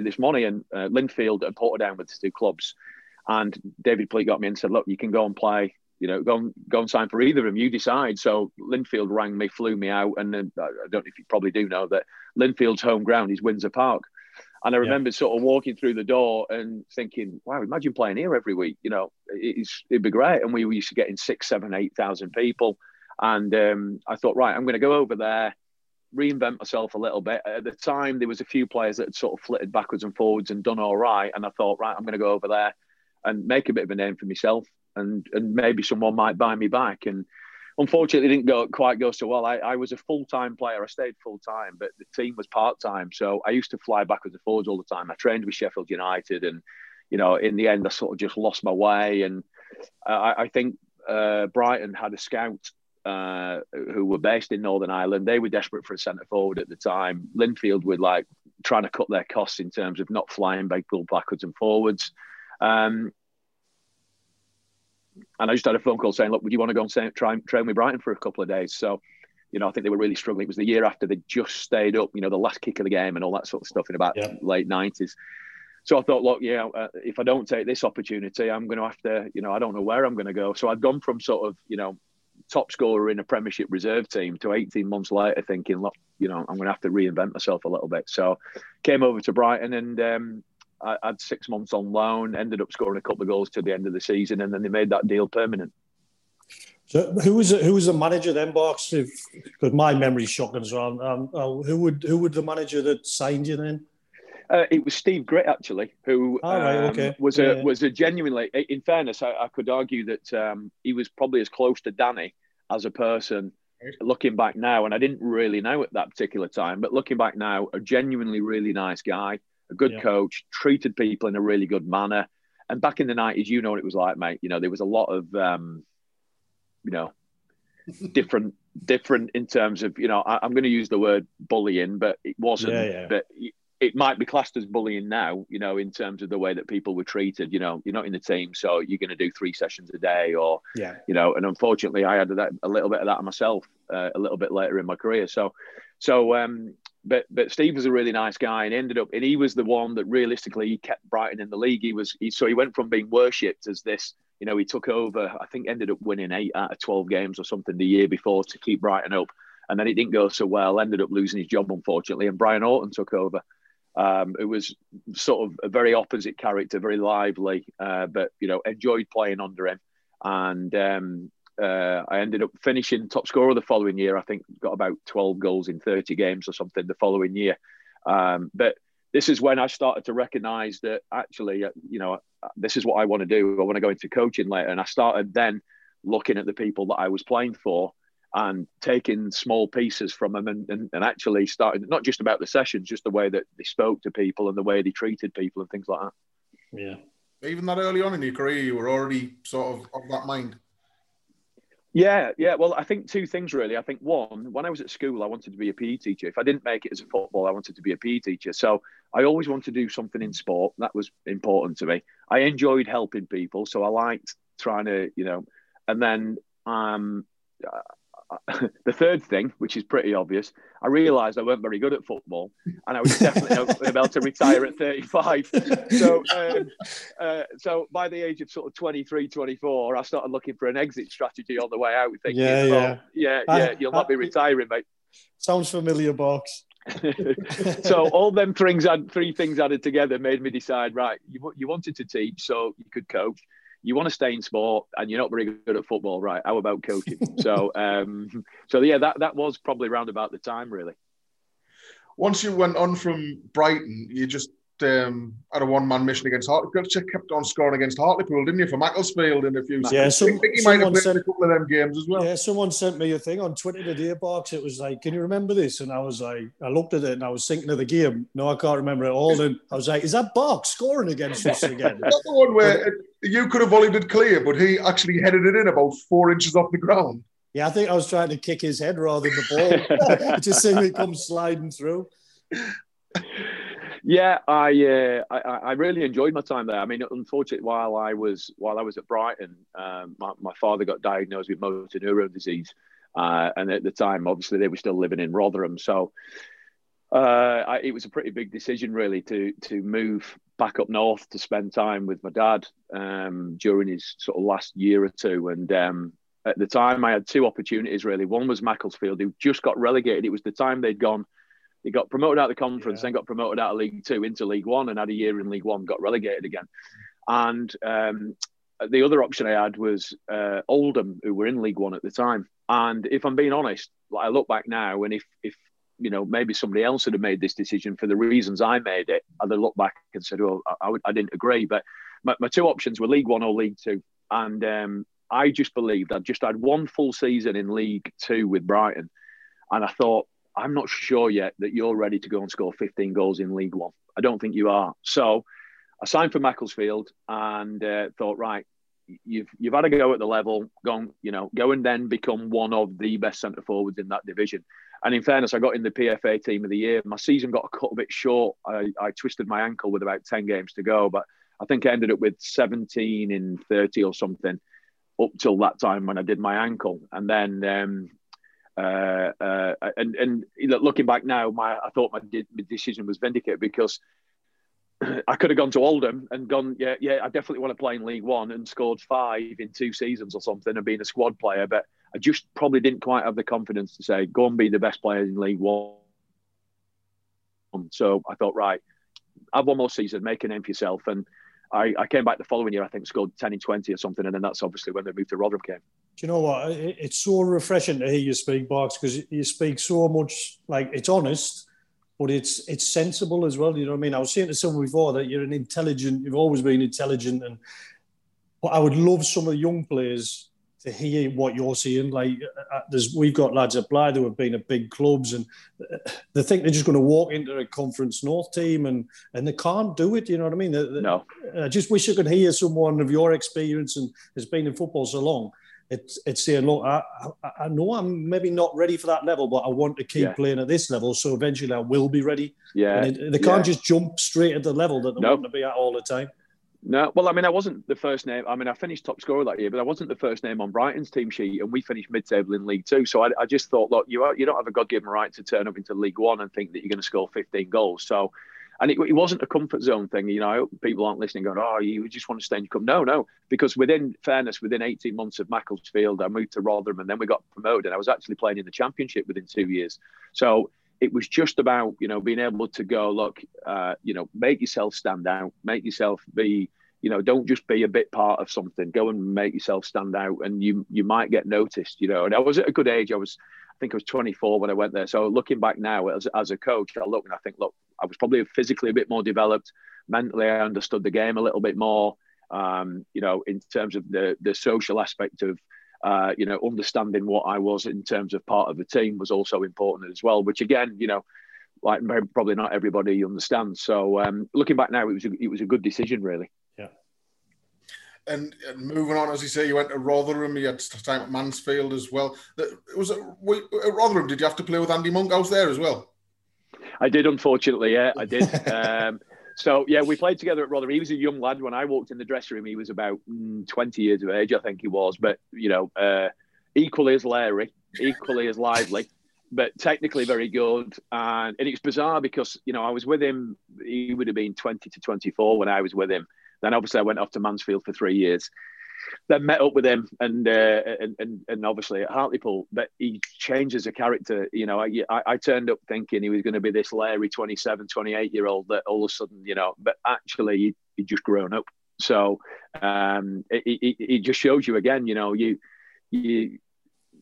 this money, and uh, Linfield and Portadown were the two clubs. And David Pleat got me and said, "Look, you can go and play. You know, go and go and sign for either of them. You decide." So Linfield rang me, flew me out, and then, I don't know if you probably do know that Linfield's home ground is Windsor Park. And I remember yeah. sort of walking through the door and thinking, "Wow, imagine playing here every week. You know, it's, it'd be great." And we were used to getting six, seven, eight thousand people. And um, I thought, right, I'm going to go over there reinvent myself a little bit. At the time, there was a few players that had sort of flitted backwards and forwards and done all right. And I thought, right, I'm going to go over there and make a bit of a name for myself, and and maybe someone might buy me back. And unfortunately, didn't go quite go so well. I, I was a full time player. I stayed full time, but the team was part time. So I used to fly backwards and forwards all the time. I trained with Sheffield United, and you know, in the end, I sort of just lost my way. And I, I think uh, Brighton had a scout uh, who were based in Northern Ireland. They were desperate for a centre forward at the time. Linfield were like trying to cut their costs in terms of not flying people backwards and forwards. Um, and I just had a phone call saying, "Look, would you want to go and say, try and train with Brighton for a couple of days?" So, you know, I think they were really struggling. It was the year after they just stayed up, you know, the last kick of the game and all that sort of stuff in about yeah. late nineties. So I thought, look, yeah, uh, if I don't take this opportunity, I'm going to have to, you know, I don't know where I'm going to go. So I'd gone from sort of, you know, top scorer in a Premiership reserve team to 18 months later thinking, look, you know, I'm going to have to reinvent myself a little bit. So came over to Brighton and um, I had six months on loan, ended up scoring a couple of goals to the end of the season, and then they made that deal permanent. So who was who was the manager then, Barks? Because my memory's shocking. So um, uh, who would who would the manager that signed you then? Uh, it was Steve Gritt actually, who oh, right, um, okay. was a was a genuinely. In fairness, I, I could argue that um, he was probably as close to Danny as a person. Looking back now, and I didn't really know at that particular time, but looking back now, a genuinely really nice guy a good yeah. coach, treated people in a really good manner. And back in the nineties, you know what it was like, mate. You know, there was a lot of, um, you know, different, different in terms of, you know, I, am going to use the word bullying, but it wasn't. Yeah, yeah. But it might be classed as bullying now, you know, in terms of the way that people were treated. You know, you're not in the team, so you're going to do three sessions a day, or yeah, you know. And unfortunately, I had that, a little bit of that myself uh, a little bit later in my career. So, so um, but but Steve was a really nice guy and ended up and he was the one that realistically he kept Brighton in the league. He was he, so he went from being worshipped as this, you know, he took over. I think ended up winning eight out of twelve games or something the year before to keep Brighton up, and then it didn't go so well. Ended up losing his job unfortunately, and Brian Horton took over. Um, it was sort of a very opposite character, very lively, uh, but you know enjoyed playing under him, and um, uh, I ended up finishing top scorer the following year. I think got about 12 goals in 30 games or something the following year. Um, but this is when I started to recognize that actually, uh, you know, this is what I want to do. I want to go into coaching later. And I started then looking at the people that I was playing for and taking small pieces from them and, and, and actually started not just about the sessions, just the way that they spoke to people and the way they treated people and things like that. Yeah. Even that early on in your career, you were already sort of of that mind. Yeah, yeah. Well, I think two things really. I think one, when I was at school, I wanted to be a PE teacher. If I didn't make it as a football, I wanted to be a PE teacher. So I always wanted to do something in sport. That was important to me. I enjoyed helping people, so I liked trying to, you know. And then um, the third thing, which is pretty obvious, I realised I weren't very good at football, and I was definitely about to retire at 35. So, um, uh, so by the age of sort of 23, 24, I started looking for an exit strategy on the way out, thinking, yeah, yeah, oh, yeah, yeah, I, you'll not be retiring, mate. Sounds familiar, Barks. so all them things, three things added together, made me decide. Right, you you wanted to teach, so you could coach you want to stay in sport and you're not very good at football, right? How about coaching? so, um, so yeah, that that was probably around about the time, really. Once you went on from Brighton, you just um, had a one-man mission against Hartlepool. You kept on scoring against Hartlepool, didn't you, for Macclesfield in a few? Yeah, some, I think he might have played sent, a couple of them games as well. Yeah, someone sent me a thing on Twitter today, Barks. It was like, "Can you remember this?" And I was like, I looked at it and I was thinking of the game. No, I can't remember it all. And I was like, "Is that Barks scoring against us again?" That's the one where you could have volleyed it clear, but he actually headed it in about four inches off the ground. Yeah, I think I was trying to kick his head rather than the ball. Just seeing it come sliding through. Yeah, I, uh, I, I really enjoyed my time there. I mean, unfortunately, while I was while I was at Brighton, um, my, my father got diagnosed with motor neuron disease, uh, and at the time, obviously, they were still living in Rotherham. So uh, I, it was a pretty big decision, really, to to move back up north to spend time with my dad um, during his sort of last year or two. And um, at the time, I had two opportunities really. One was Macclesfield, who just got relegated. It was the time they'd gone he got promoted out of the conference, yeah. then got promoted out of League Two into League One, and had a year in League One, got relegated again. And um, the other option I had was uh, Oldham, who were in League One at the time. And if I'm being honest, like I look back now, and if if you know maybe somebody else had made this decision for the reasons I made it, I'd have looked back and said, "Well, I, I, I didn't agree." But my, my, two options were League One or League Two, and um, I just believed I'd just had one full season in League Two with Brighton, and I thought I'm not sure yet that you're ready to go and score 15 goals in League One. I don't think you are. So I signed for Macclesfield and uh, thought, right, you've you've had a go at the level, go you know, go and then become one of the best centre forwards in that division. And in fairness, I got in the PFA team of the year. My season got a cut a bit short. I, I twisted my ankle with about 10 games to go, but I think I ended up with 17 in 30 or something up till that time when I did my ankle. And then um, uh, uh, and and looking back now, my I thought my, my decision was vindicated because I could have gone to Oldham and gone, yeah, yeah, I definitely want to play in League One and scored five in two seasons or something and being a squad player. But I just probably didn't quite have the confidence to say, go and be the best player in League One. So I thought, right, have one more season, make a name for yourself. And I, I came back the following year, I think scored 10 in 20 or something. And then that's obviously when the move to Rotherham came. Do you know what? It's so refreshing to hear you speak, Barks, because you speak so much like it's honest but it's it's sensible as well. You know what I mean? I was saying to someone before that you're an intelligent. You've always been intelligent, and but I would love some of the young players to hear what you're seeing. Like, uh, uh, there's we've got lads at Blyth who have been at big clubs, and uh, they think they're just going to walk into a Conference North team, and and they can't do it. You know what I mean? No. I just wish I could hear someone of your experience and has been in football so long it's it's saying, look, I, I know I'm maybe not ready for that level, but I want to keep yeah. playing at this level, so eventually I will be ready. Yeah, it, they can't yeah. just jump straight at the level that they nope. want to be at all the time. No, well, I mean, I wasn't the first name. I mean, I finished top scorer that year, but I wasn't the first name on Brighton's team sheet, and we finished mid-table in League Two. So I, I just thought, look, you are, you don't have a God-given right to turn up into League One and think that you're going to score 15 goals. So and it, it, wasn't a comfort zone thing. You know, I hope people aren't listening going, oh, you just want to stay in your club. No, no, because within fairness, within 18 months of Macclesfield, I moved to Rotherham and then we got promoted. And I was actually playing in the championship within two years. So it was just about, you know, being able to go, look, uh, you know, make yourself stand out, make yourself be, you know, don't just be a bit part of something. Go and make yourself stand out, and you you might get noticed. You know, and I was at a good age. I was, I think I was 24 when I went there. So looking back now as as a coach, I look and I think, look, I was probably physically a bit more developed. Mentally, I understood the game a little bit more. Um, you know, in terms of the the social aspect of uh, you know understanding what I was in terms of part of the team was also important as well. Which again, you know, like probably not everybody understands. So um, looking back now, it was a, it was a good decision, really. Yeah. And, and, moving on, as you say, you went to Rotherham. You had time at Mansfield as well. It was at Rotherham. Did you have to play with Andy Monk? I was there as well? I did, unfortunately. Yeah, I did. Um, so yeah, we played together at Rotherham. He was a young lad when I walked in the dressing room. He was about mm, 20 years of age, I think he was. But you know, uh, equally as Larry, equally as lively, but technically very good. And and it's bizarre because you know I was with him. He would have been 20 to 24 when I was with him. Then obviously I went off to Mansfield for three years then met up with him and uh, and, and and obviously at Hartlepool, but he changed as a character. You know, I, I turned up thinking he was going to be this Larry 27, 28 year old that all of a sudden, you know, but actually he, he just grown up. So um, it, it, it just shows you again, you know, you you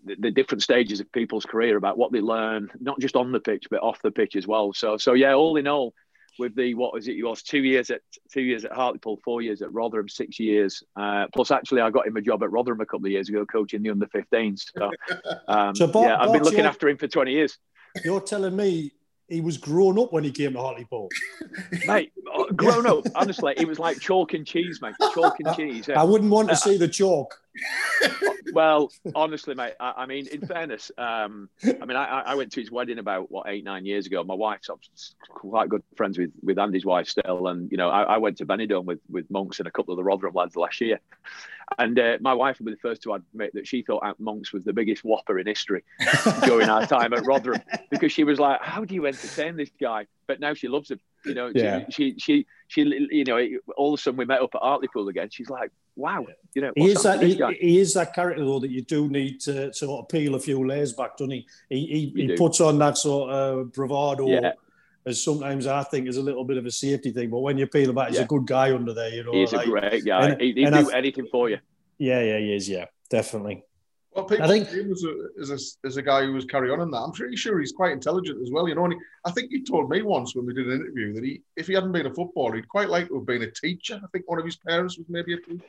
the different stages of people's career about what they learn, not just on the pitch but off the pitch as well. So so yeah, all in all, with the what was it? He was two years at two years at Hartlepool, four years at Rotherham, six years. Uh, plus, actually, I got him a job at Rotherham a couple of years ago, coaching the under 15s. So, um, so Bob, yeah, I've been looking after him for 20 years. You're telling me he was grown up when he came to Hartlepool. mate, uh, grown up. Honestly, it was like chalk and cheese, mate. Chalk and cheese. I wouldn't want to uh, see the chalk. well, honestly, mate. I, I mean, in fairness, um, I mean, I, I, went to his wedding about what eight, nine years ago. My wife's quite good friends with with Andy's wife still, and you know, I, I went to Benidorm with with monks and a couple of the Rotherham lads last year, and uh, my wife would be the first to admit that she thought Aunt Monks was the biggest whopper in history during our time at Rotherham because she was like, "How do you entertain this guy?" But now she loves him. You know, yeah. she, she, she, she, you know, all of a sudden we met up at Hartlepool again. She's like, "Wow, you know." He is that he, he, is that character though that you do need to sort of peel a few layers back, doesn't he? He he, he puts on that sort of bravado. Yeah as sometimes I think is a little bit of a safety thing. But when you peel back, he's yeah. a good guy under there. You know, he's like, a great guy. And, he, would do anything for you. Yeah, yeah, he is. Yeah, definitely. Well, people I think as a, as a, as a guy who was carry on in that. I'm pretty sure he's quite intelligent as well. You know, and he, I think he told me once when we did an interview that he, if he hadn't been a footballer, he'd quite like to have been a teacher. I think one of his parents was maybe a teacher.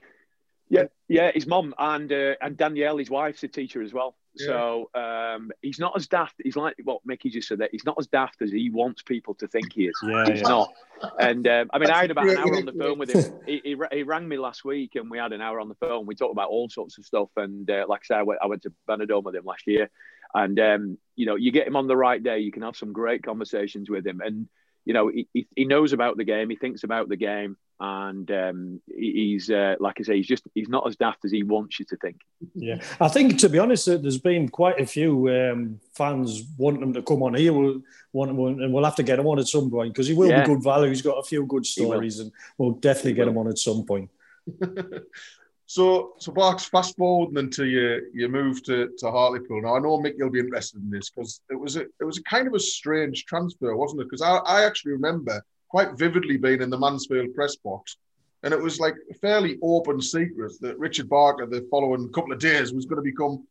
Yeah, yeah, his mom and uh, and Danielle, his wife's a teacher as well. Yeah. So um, he's not as daft. He's like what Mickey just said. That he's not as daft as he wants people to think he is. Yeah, he's yeah. not. And um, I mean, I had about an hour on the phone with him. He, he, he, rang me last week, and we had an hour on the phone. We talked about all sorts of stuff. And uh, like I said, I went, I went to Benidorm with him last year, and um, you know, you get him on the right day, you can have some great conversations with him. And you know, he, he knows about the game. He thinks about the game and um, he's uh, like I say, he's just he's not as daft as he wants you to think. Yeah, I think to be honest, there's been quite a few um, fans wanting him to come on here. We'll want him, on, and we'll have to get him on at some point because he will yeah. be good value. He's got a few good stories, and we'll definitely he get will. him on at some point. so, so Barks, fast forwarding into your your move to, to Hartlepool. Now I know Mick, you'll be interested in this because it was a it was a kind of a strange transfer, wasn't it? Because I, I actually remember quite vividly been in the Mansfield press box. And it was like a fairly open secret that Richard Barker, the following couple of days, was going to become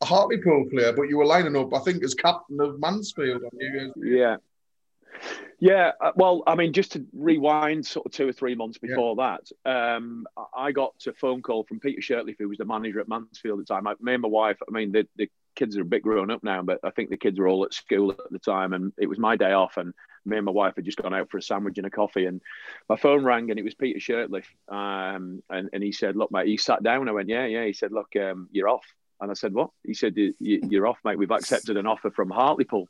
a Hartlepool player. But you were lining up, I think, as captain of Mansfield on New Year's Yeah. Yeah, uh, well, I mean, just to rewind sort of two or three months before yeah. that, um, I got a phone call from Peter Shirtliff, who was the manager at Mansfield at the time. I, me and my wife, I mean, the, the kids are a bit grown up now, but I think the kids were all at school at the time, and it was my day off, and me and my wife had just gone out for a sandwich and a coffee, and my phone rang, and it was Peter Shirtliff, um, and and he said, "Look, mate," he sat down. I went, "Yeah, yeah." He said, "Look, um, you're off," and I said, "What?" He said, "You're off, mate. We've accepted an offer from Hartlepool."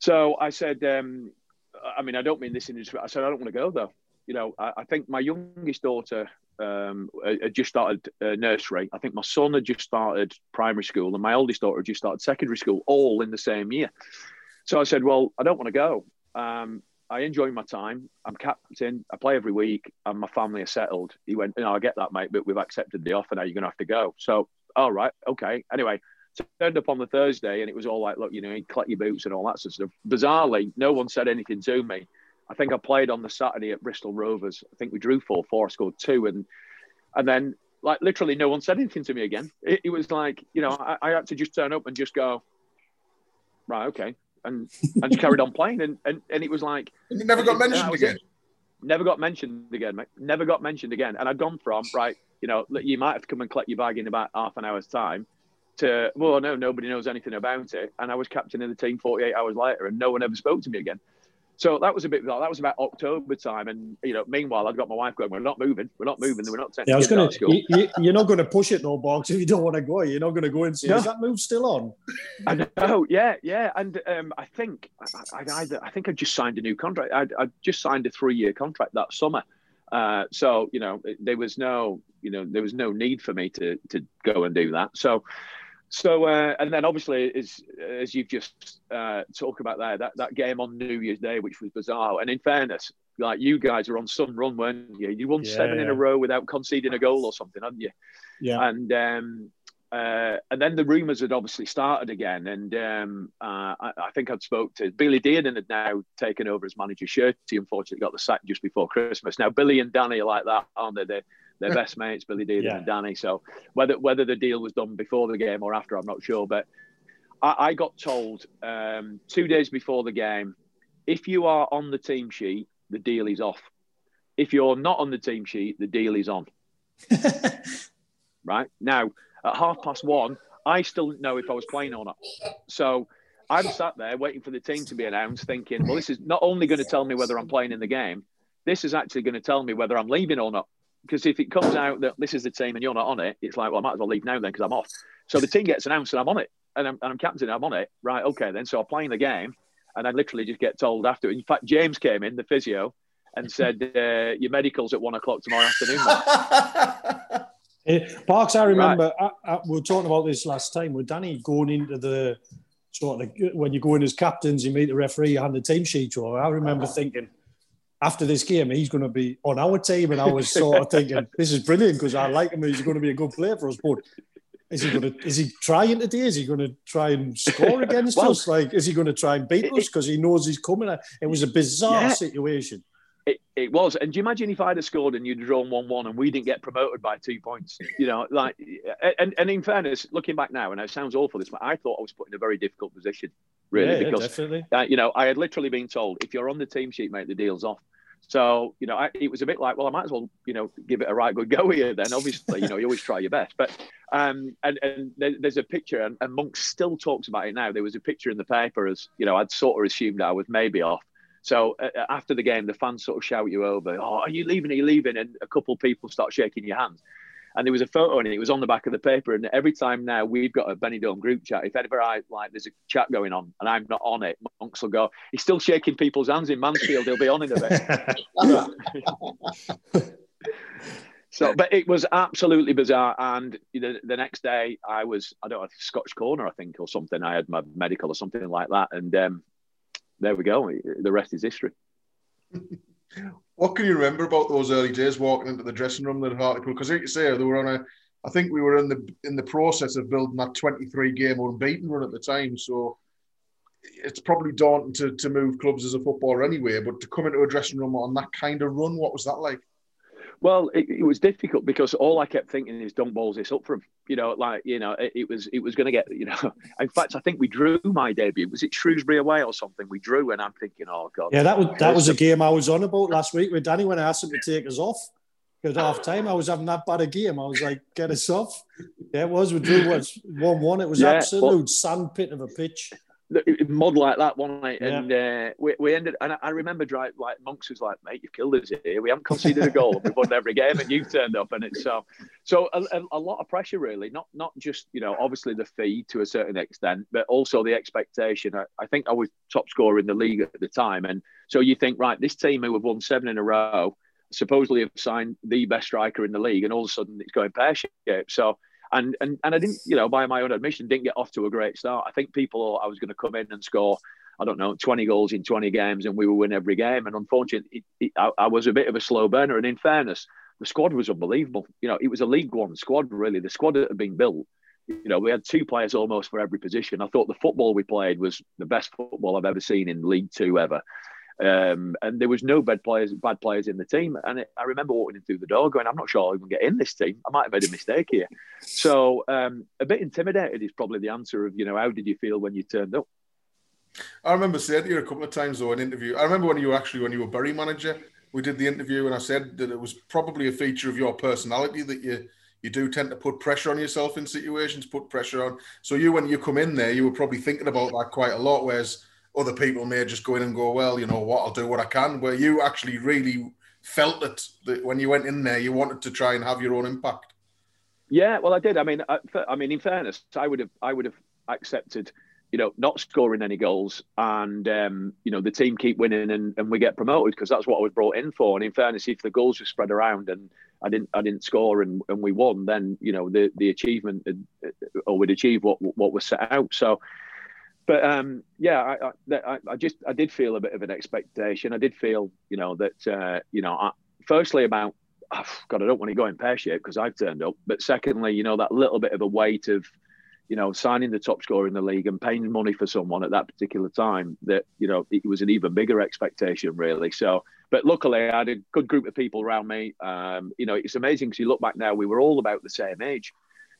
So I said, um, "I mean, I don't mean this in." I said, "I don't want to go though." You know, I, I think my youngest daughter um, had just started uh, nursery. I think my son had just started primary school, and my oldest daughter had just started secondary school, all in the same year. So I said, "Well, I don't want to go. Um, I enjoy my time. I'm captain. I play every week, and my family are settled." He went, "You know, I get that, mate, but we've accepted the offer. Now you're going to have to go." So, all right, okay. Anyway, turned up on the Thursday, and it was all like, "Look, you know, you collect your boots and all that sort of stuff." Bizarrely, no one said anything to me. I think I played on the Saturday at Bristol Rovers. I think we drew four four, I scored two, and and then like literally no one said anything to me again. It, it was like you know I, I, had to just turn up and just go, right, okay, and and just carried on playing, and and, and it was like it never got mentioned again. It. Never got mentioned again, mate. Never got mentioned again. And I'd gone from right, you know, you might have to come and collect your bag in about half an hour's time. To well, no, nobody knows anything about it, and I was captain of the team 48 hours later, and no one ever spoke to me again. So that was a bit. That was about October time, and you know, meanwhile, I'd got my wife going. We're not moving. We're not moving. We're not. Yeah, I was going to. You, are not going to push it, no Barks. If you don't want to go, you're not going to go and see. no. "Is that move still on?" I know. Yeah, yeah. And um, I think I, I, I, think I just signed a new contract. I, I just signed a three-year contract that summer. Uh, so you know, there was no, you know, there was no need for me to to go and do that. So so uh, and then obviously as as you've just uh, talked about there that, that game on New Year's Day which was bizarre and in fairness like you guys were on some run weren't you you won yeah, seven yeah. in a row without conceding a goal or something hadn't you yeah and um, uh, and then the rumours had obviously started again, and um, uh, I, I, think I'd spoke to Billy Dearden had now taken over as manager. Shirty unfortunately got the sack just before Christmas. Now Billy and Danny are like that, aren't they? They're, they're best mates, Billy Dearden yeah. and Danny. So whether whether the deal was done before the game or after, I'm not sure. But I, I got told um, two days before the game, if you are on the team sheet, the deal is off. If you're not on the team sheet, the deal is on. right now at half past one, I still didn't know if I was playing or not. So I'm sat there waiting for the team to be announced, thinking, well, this is not only going to tell me whether I'm playing in the game, this is actually going to tell me whether I'm leaving or not. Because if it comes out that this is the team and you're not on it, it's like, well, I might as well leave now then because I'm off. So the team gets announced and I'm on it. And I'm, and I'm captain, and I'm on it. Right, okay, then. So I'm playing the game and I literally just get told after. In fact, James came in, the physio, and said, uh, your medical's at one o'clock tomorrow afternoon. Barks, I remember right. I, I, we were talking about this last time with Danny going into the sort of when you go in as captains, you meet the referee, you hand the team sheet over. I remember thinking after this game, he's going to be on our team, and I was sort of thinking this is brilliant because I like him. He's going to be a good player for us, but. Is he going to? Is he trying today? Is he going to try and score against well, us? Like, is he going to try and beat us because he knows he's coming? It was a bizarre yeah. situation. It, it was. And do you imagine if I'd have scored and you'd drawn 1 1 and we didn't get promoted by two points? You know, like, and, and in fairness, looking back now, and it sounds awful, this, but I thought I was put in a very difficult position, really, yeah, because, yeah, uh, you know, I had literally been told if you're on the team sheet, mate, the deal's off. So, you know, I, it was a bit like, well, I might as well, you know, give it a right good go here then. Obviously, you know, you always try your best. But, um, and, and there's a picture, and, and Monk still talks about it now. There was a picture in the paper as, you know, I'd sort of assumed I was maybe off. So uh, after the game, the fans sort of shout you over, oh, are you leaving? Are you leaving? And a couple of people start shaking your hands. And there was a photo and it was on the back of the paper. And every time now we've got a Benidorm group chat, if ever I like there's a chat going on and I'm not on it, monks will go, he's still shaking people's hands in Mansfield, he'll be on in a bit. so but it was absolutely bizarre. And know, the next day I was, I don't know, Scotch Corner, I think, or something. I had my medical or something like that. And um, there we go. The rest is history. What can you remember about those early days walking into the dressing room at Hartlepool? Because like you say, they were on a. I think we were in the in the process of building that 23 game unbeaten run at the time. So it's probably daunting to, to move clubs as a footballer anyway. But to come into a dressing room on that kind of run, what was that like? Well, it, it, was difficult because all I kept thinking is, "Don't balls this up for him." You know, like you know, it, it was it was going to get. You know, in fact, I think we drew my debut. Was it Shrewsbury away or something? We drew, and I'm thinking, "Oh God." Yeah, that was that was a game I was on about last week with Danny when I asked him to take us off. At half time, I was having that bad a game. I was like, "Get us off." Yeah, it was. We drew was one one. It was yeah, absolute but, sandpit of a pitch mud like that one night, yeah. and uh, we, we ended. And I, remember drive like Monks was like, "Mate, you've killed us here. We haven't conceded a goal. We've won every game, and you've turned up." And it's so, so a, a, lot of pressure, really. Not not just you know, obviously the fee to a certain extent, but also the expectation. I, I think I was top scorer in the league at the time, and so you think, right, this team who have won seven in a row, supposedly have signed the best striker in the league, and all of a sudden it's going pear shaped. So and and and I didn't, you know, by my own admission, didn't get off to a great start. I think people thought I was going to come in and score, I don't know, 20 goals in 20 games, and we would win every game. And unfortunately, it, it, I, I, was a bit of a slow burner. And in fairness, the squad was unbelievable. You know, it was a League One squad, really. The squad that had been built. You know, we had two players almost for every position. I thought the football we played was the best football I've ever seen in League Two ever. Um, and there was no bad players, bad players in the team. And it, I remember walking in through the door, going, "I'm not sure I'll even get in this team. I might have made a mistake here." So um, a bit intimidated is probably the answer of, you know, how did you feel when you turned up? I remember saying to you a couple of times though in interview. I remember when you were actually when you were Bury manager, we did the interview, and I said that it was probably a feature of your personality that you you do tend to put pressure on yourself in situations, put pressure on. So you, when you come in there, you were probably thinking about that quite a lot. Whereas other people may just go in and go, well, you know what, I'll do what I can. Where you actually really felt it that when you went in there, you wanted to try and have your own impact. Yeah, well, I did. I mean, I, I mean, in fairness, I would have, I would have accepted, you know, not scoring any goals, and um, you know, the team keep winning and, and we get promoted because that's what I was brought in for. And in fairness, if the goals were spread around and I didn't, I didn't score and, and we won, then you know, the the achievement or we'd achieve what what was set out. So but um, yeah, I, I, I, just I did feel a bit of an expectation. I did feel, you know, that uh, you know, I, firstly about oh, God, I don't want to go in pear shape because I've turned up. But secondly, you know, that little bit of a weight of, you know, signing the top scorer in the league and paying money for someone at that particular time. That you know, it was an even bigger expectation, really. So, but luckily, I had a good group of people around me. Um, you know, it's amazing because you look back now, we were all about the same age.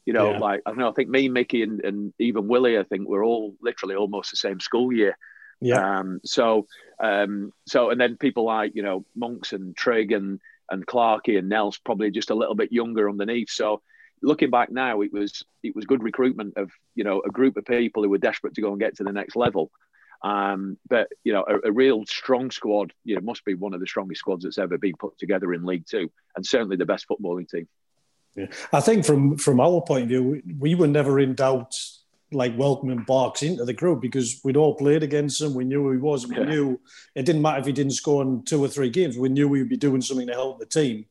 You know, yeah. like I don't know, I think me, Mickey, and, and even Willie, I think we're all literally almost the same school year. Yeah. Um, so, um, so, and then people like you know Monks and Trig and and Clarkey and Nels probably just a little bit younger underneath. So, looking back now, it was it was good recruitment of you know a group of people who were desperate to go and get to the next level. Um, but you know, a, a, real strong squad. You know, must be one of the strongest squads that's ever been put together in League Two, and certainly the best footballing team. Yeah. I think from from our point of view, we, we were never in doubt like welcoming Barks into the group because we'd all played against him. We knew who he was. We yeah. knew it didn't matter if he didn't score in two or three games. We knew we'd be doing something to help the team,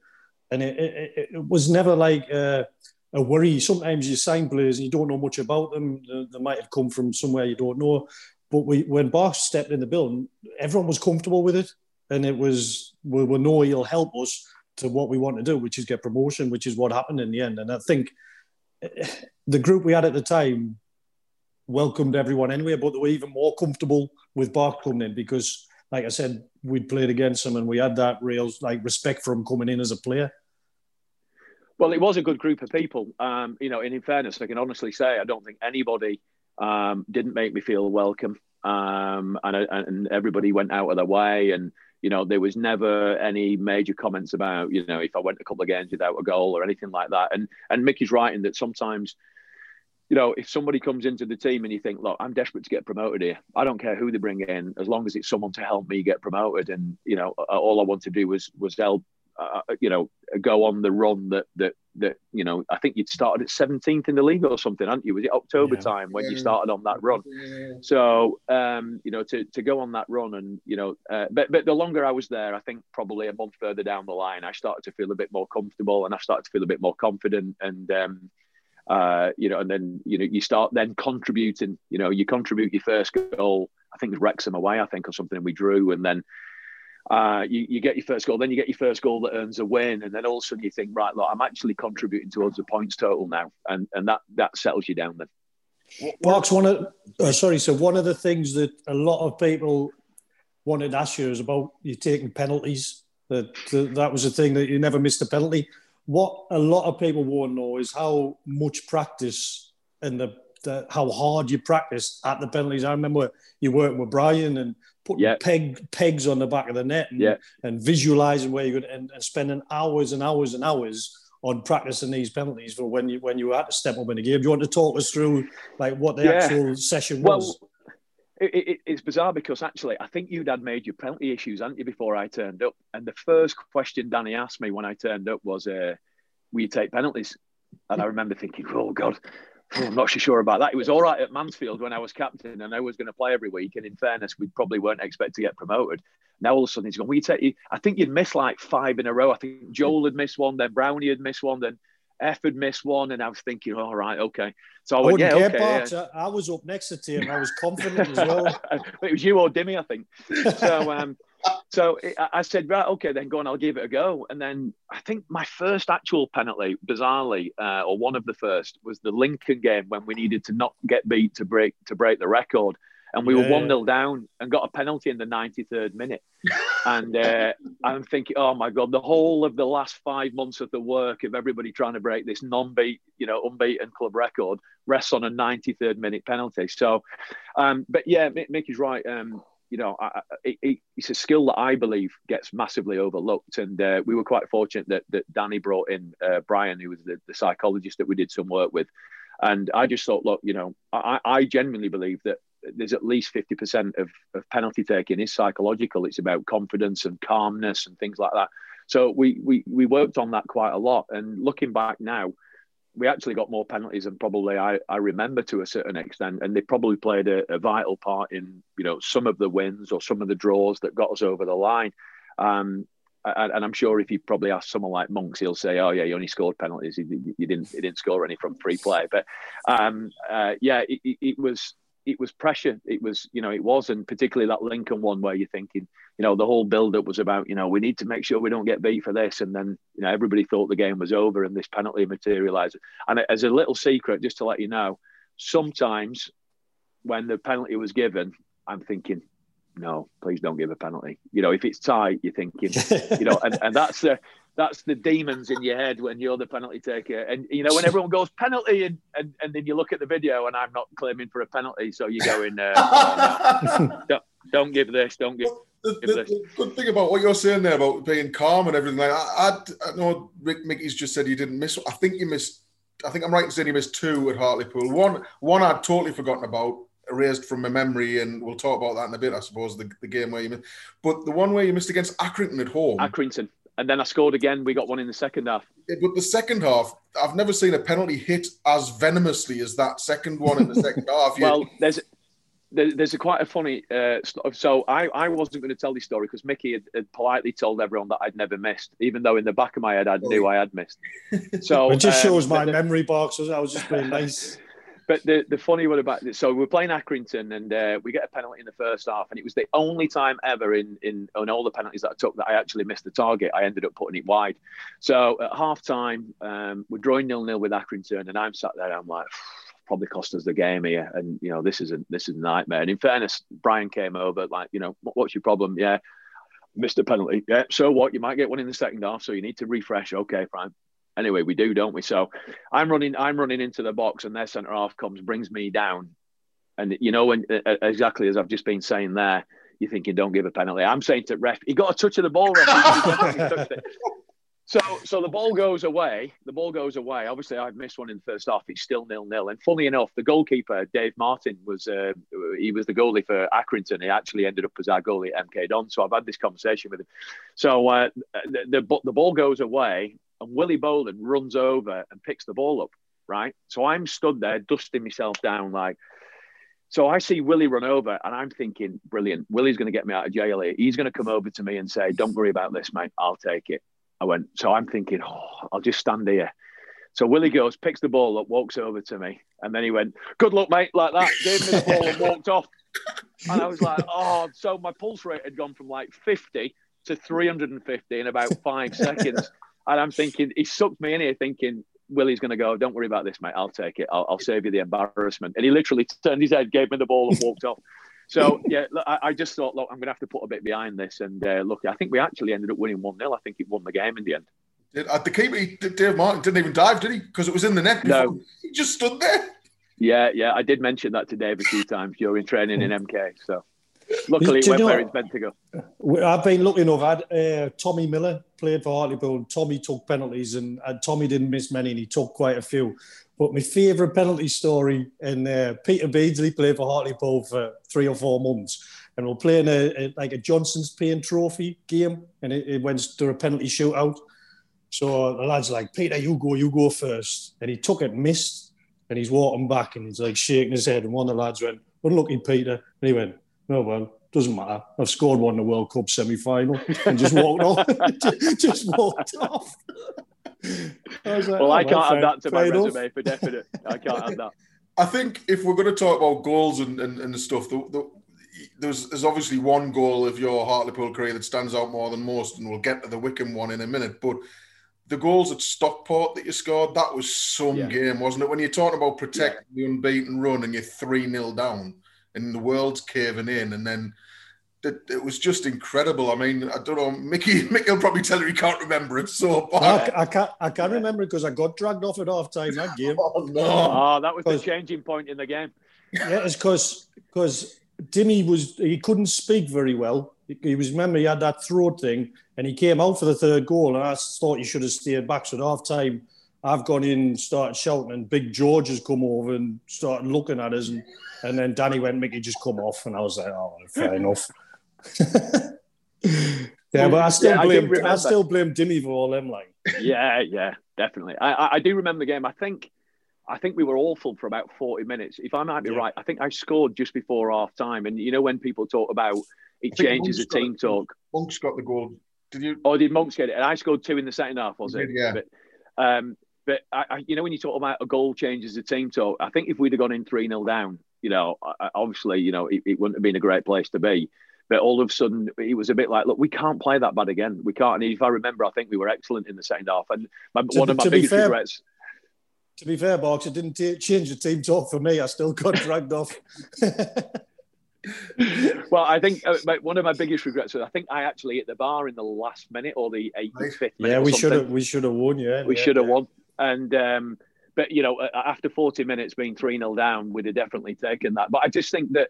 and it, it, it was never like a, a, worry. Sometimes you sign players and you don't know much about them. They, they might have come from somewhere you don't know. But we, when Barks stepped in the building, everyone was comfortable with it, and it was we, we know he'll help us to what we want to do, which is get promotion, which is what happened in the end. And I think eh, the group we had at the time welcomed everyone anyway, but they were even more comfortable with Barks coming in because, like I said, we'd played against him and we had that real like respect for him coming in as a player. Well, it was a good group of people. Um, you know, and in fairness, I can honestly say I don't think anybody um, didn't make me feel welcome. Um, and, and everybody went out of their way and You know, there was never any major comments about, you know, if I went a couple of games without a goal or anything like that. And and Mickey's right in that sometimes, you know, if somebody comes into the team and you think, look, I'm desperate to get promoted here. I don't care who they bring in, as long as it's someone to help me get promoted. And you know, all I want to do was was help uh, you know, go on the run that that that you know. I think you'd started at 17th in the league or something, hadn't you? Was it October yeah. time when yeah. you started on that run? Yeah. So um, you know, to to go on that run and you know, uh, but but the longer I was there, I think probably a month further down the line, I started to feel a bit more comfortable and I started to feel a bit more confident and. Um, uh, you know, and then you know you start then contributing. You know, you contribute your first goal. I think it was Wrexham away, I think, or something, and we drew. And then uh, you, you get your first goal, then you get your first goal that earns a win, and then all of a sudden you think, right, look, I'm actually contributing towards the points total now, and and that that settles you down then. Barks one of uh, sorry, so one of the things that a lot of people wanted to ask you is about you taking penalties. That that was a thing that you never missed a penalty. What a lot of people won't know is how much practice and the, the how hard you practice at the penalties. I remember you working with Brian and putting yeah. peg pegs on the back of the net and, yeah. and visualizing where you're going and, and spending hours and hours and hours on practicing these penalties for when you when you had to step up in the game. Do you want to talk us through like what the yeah. actual session was? Well, it, it, it's bizarre because actually I think you'd had made your penalty issues, hadn't you, before I turned up? And the first question Danny asked me when I turned up was, uh, "Will you take penalties?" And I remember thinking, "Oh God, I'm not so sure about that. It was all right at Mansfield when I was captain and I was going to play every week. And in fairness, we probably weren't expected to get promoted. Now all of a sudden he's gone, we take you. I think you'd miss like five in a row. I think Joel had missed one, then Brownie had missed one, then F had missed one. And I was thinking, all right, okay. So I, I went, yeah, okay. Yeah. I was up next to him. I was confident as well. it was you or Dimmy, I think. So, um, so I said, right, okay, then go on, I'll give it a go. And then I think my first actual penalty, bizarrely, uh, or one of the first, was the Lincoln game when we needed to not get beat to break to break the record. And we yeah. were 1 0 down and got a penalty in the 93rd minute. and uh, I'm thinking, oh my God, the whole of the last five months of the work of everybody trying to break this non beat, you know, unbeaten club record rests on a 93rd minute penalty. So, um, but yeah, Mick is right. Um, you know, I, it, it's a skill that I believe gets massively overlooked. And uh, we were quite fortunate that, that Danny brought in uh, Brian, who was the, the, psychologist that we did some work with. And I just thought, look, you know, I, I genuinely believe that there's at least 50% of, of penalty taking is psychological. It's about confidence and calmness and things like that. So we, we, we worked on that quite a lot. And looking back now, we actually got more penalties than probably I, I remember to a certain extent, and they probably played a, a, vital part in you know some of the wins or some of the draws that got us over the line. Um, and, and, I'm sure if you probably ask someone like Monks, he'll say, "Oh yeah, you only scored penalties. You, you didn't, you didn't score any from free play." But um, uh, yeah, it, it, was it was pressure. It was, you know, it was, and particularly that Lincoln one where you're thinking, you know, the whole build-up was about, you know, we need to make sure we don't get beat for this, and then, you know, everybody thought the game was over, and this penalty materialised. And as a little secret, just to let you know, sometimes when the penalty was given, I'm thinking, no, please don't give a penalty. You know, if it's tight, you're thinking, you know, and, and that's the that's the demons in your head when you're the penalty taker. And you know, when everyone goes penalty, and, and, and then you look at the video, and I'm not claiming for a penalty, so you go in, uh, oh, no. don't, give this, don't give. The, the, the, good thing about what you're saying there about being calm and everything like I, I, I know Rick Mickey's just said you didn't miss. I think you missed. I think I'm right in saying you missed two at Hartlepool. One, one I'd totally forgotten about erased from my memory, and we'll talk about that in a bit, I suppose. The, the game where you missed, but the one where you missed against Accrington at home. Accrington, and then I scored again. We got one in the second half. but the second half, I've never seen a penalty hit as venomously as that second one in the second half. well, there's there's a quite a funny. Uh, so I, I wasn't going to tell this story because Mickey had, had, politely told everyone that I'd never missed, even though in the back of my head I knew I had missed. So it just um, shows my the, memory box. I was just being nice. But the, the funny one about this, so we're playing Accrington and uh, we get a penalty in the first half, and it was the only time ever in, in on all the penalties that I took that I actually missed the target. I ended up putting it wide. So at half time, um, we're drawing nil nil with Accrington, and I'm sat there, I'm like, probably cost us the game here, and you know this is a this is a nightmare. And in fairness, Brian came over like, you know, what's your problem? Yeah, missed a penalty. Yeah, so what? You might get one in the second half, so you need to refresh. Okay, fine anyway, we do, don't we? So I'm running, I'm running into the box, and their centre half comes, brings me down, and you know, when exactly as I've just been saying there, you're thinking, don't give a penalty. I'm saying to ref, he got a touch of the ball, ref. So, so the ball goes away. The ball goes away. Obviously, I've missed one in the first half. It's still nil nil. And funny enough, the goalkeeper Dave Martin was uh, he was the goalie for Accrington. He actually ended up as our goalie at MK Don. So I've had this conversation with him. So uh, the, the the ball goes away, and Willie Boland runs over and picks the ball up. Right. So I'm stood there dusting myself down like. So I see Willie run over, and I'm thinking, brilliant. Willie's going to get me out of jail here. He's going to come over to me and say, "Don't worry about this, mate. I'll take it." I went, so I'm thinking, oh, I'll just stand here. So Willie goes, picks the ball up, walks over to me, and then he went, "Good luck, mate," like that. Gave me the ball and walked off. And I was like, "Oh!" So my pulse rate had gone from like 50 to 350 in about five seconds. And I'm thinking, he sucked me in here, thinking Willie's going to go. Don't worry about this, mate. I'll take it. I'll, I'll save you the embarrassment. And he literally turned his head, gave me the ball, and walked off. So yeah, I, I, just thought, look, I'm going to have to put a bit behind this. And uh, look, I think we actually ended up winning one 0 I think it won the game in the end. Did, uh, the keeper, Dave Martin, didn't even dive, did he? Because it was in the net. Before. No, he just stood there. Yeah, yeah, I did mention that to Dave a few times during training in MK. So luckily, it went where it's meant to go. I've been looking over. Had, uh, Tommy Miller played for Hartlepool. Tommy took penalties, and, and Tommy didn't miss many, and he took quite a few. But my favourite penalty story, and uh, Peter Beardsley played for Hartlepool for three or four months, and we're playing a, a like a Johnstone's Paint Trophy game, and it, it went to a penalty shootout. So the lad's like, Peter, you go, you go first. And he took it, missed, and he's walking back, and he's like shaking his head. And one of the lads went, "Unlucky, Peter," and he went, "No, well, doesn't matter. I've scored one in the World Cup semi-final," and just walked off. just walked off. I like, well, oh, I can't add that to my enough. resume for definite. I can't add that. I think if we're going to talk about goals and, and, and the stuff, the, the, there's, there's obviously one goal of your Hartlepool career that stands out more than most, and we'll get to the Wycombe one in a minute. But the goals at Stockport that you scored, that was some yeah. game, wasn't it? When you're talking about protecting yeah. the unbeaten run and you're 3 0 down and the world's caving in, and then it, it was just incredible. I mean, I don't know, Mickey. Mickey will probably tell you he can't remember it. So I, I, can't. I can't remember because I got dragged off at half time that game. oh no! Oh, that was the changing point in the game. Yeah, it's because because Dimmy was he couldn't speak very well. He was remember he had that throat thing, and he came out for the third goal, and I thought he should have stayed back. So at half time, I've gone in, and started shouting, and Big George has come over and started looking at us, and and then Danny went, Mickey, just come off, and I was like, oh, fair enough. yeah, but I still yeah, blame I, I, still blame Dimmy for all them. Like, yeah, yeah, definitely. I, I do remember the game. I think I think we were awful for about forty minutes. If I might be yeah. right, I think I scored just before half time. And you know when people talk about it changes the team got, talk. Monk's got the goal. Did you? Oh, did Monks get it? And I scored two in the second half. Was it? yeah. But, um, but I, I, you know, when you talk about a goal changes a team talk, I think if we'd have gone in three 0 down, you know, obviously, you know, it, it, wouldn't have been a great place to be. But all of a sudden, it was a bit like, look, we can't play that bad again. We can't. And if I remember, I think we were excellent in the second half. And my, one of my biggest fair, regrets. To be fair, Barks, it didn't t- change the team talk for me. I still got dragged off. well, I think uh, one of my biggest regrets was I think I actually hit the bar in the last minute or the 85th minute. Yeah, we should have we should have won. Yeah, we yeah, should have yeah. won. And um, but you know, after 40 minutes being 3 0 down, we'd have definitely taken that. But I just think that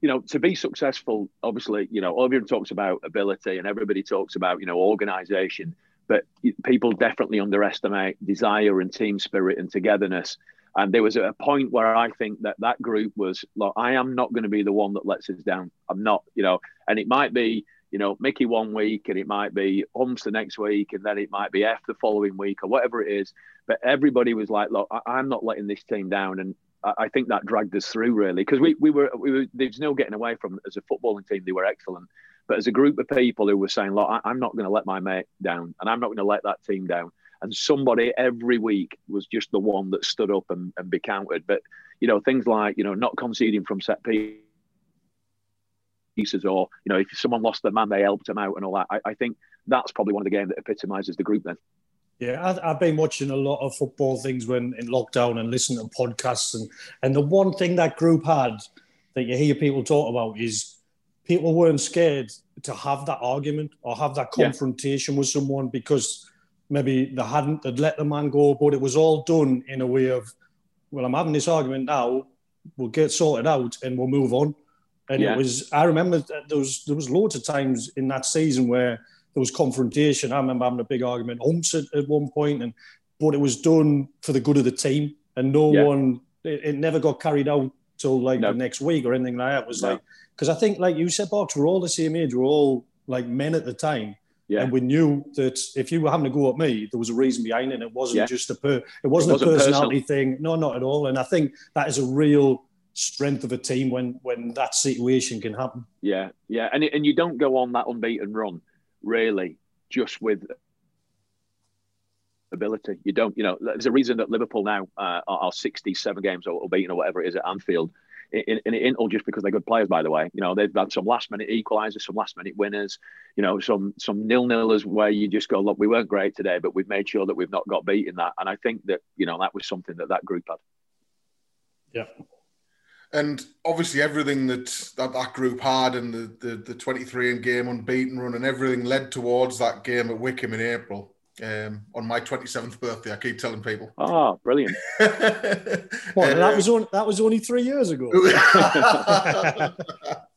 you know, to be successful, obviously, you know, everyone talks about ability and everybody talks about, you know, organization, but people definitely underestimate desire and team spirit and togetherness. And there was a point where I think that that group was, look, I am not going to be the one that lets us down. I'm not, you know, and it might be, you know, Mickey one week and it might be Humps the next week and then it might be F the following week or whatever it is. But everybody was like, look, I- am not letting this team down. And I think that dragged us through really because we, we were we were there's no getting away from as a footballing team they were excellent but as a group of people who were saying look I, am not going to let my mate down and I'm not going to let that team down and somebody every week was just the one that stood up and, and be counted but you know things like you know not conceding from set pieces or you know if someone lost their man they helped them out and all that I, I think that's probably one of the games that epitomizes the group then yeah, I've been watching a lot of football things when in lockdown and listening to podcasts, and and the one thing that group had that you hear people talk about is people weren't scared to have that argument or have that confrontation yeah. with someone because maybe they hadn't they'd let the man go, but it was all done in a way of, well, I'm having this argument now, we'll get sorted out and we'll move on. And yeah. it was, I remember there was, there was loads of times in that season where there was confrontation. I remember having a big argument, at, at one point, and but it was done for the good of the team, and no yeah. one, it, it, never got carried out till like no. the next week or anything like that. It was no. like, because I think, like you said, Barks, we're all the same age, we're all like men at the time. Yeah. And we knew that if you were having to go at me, there was a reason behind it. It wasn't yeah. just a per, it wasn't, it wasn't a personality personal. thing. No, not at all. And I think that is a real strength of a team when when that situation can happen. Yeah, yeah, and and you don't go on that unbeaten run really just with ability. You don't, you know, there's a reason that Liverpool now uh, are 67 games unbeaten or whatever it is at Anfield. And it ain't all just because they're good players, by the way. You know, they've had some last minute equalisers, some last minute winners, you know, some some nil nilers where you just go, look, we weren't great today, but we've made sure that we've not got beaten that. And I think that, you know, that was something that that group had. Yeah. And obviously, everything that that, that group had and the, the, the 23 in game unbeaten run and everything led towards that game at Wycombe in April. Um, on my 27th birthday, I keep telling people. Oh, brilliant! well, that was only, that was only three years ago.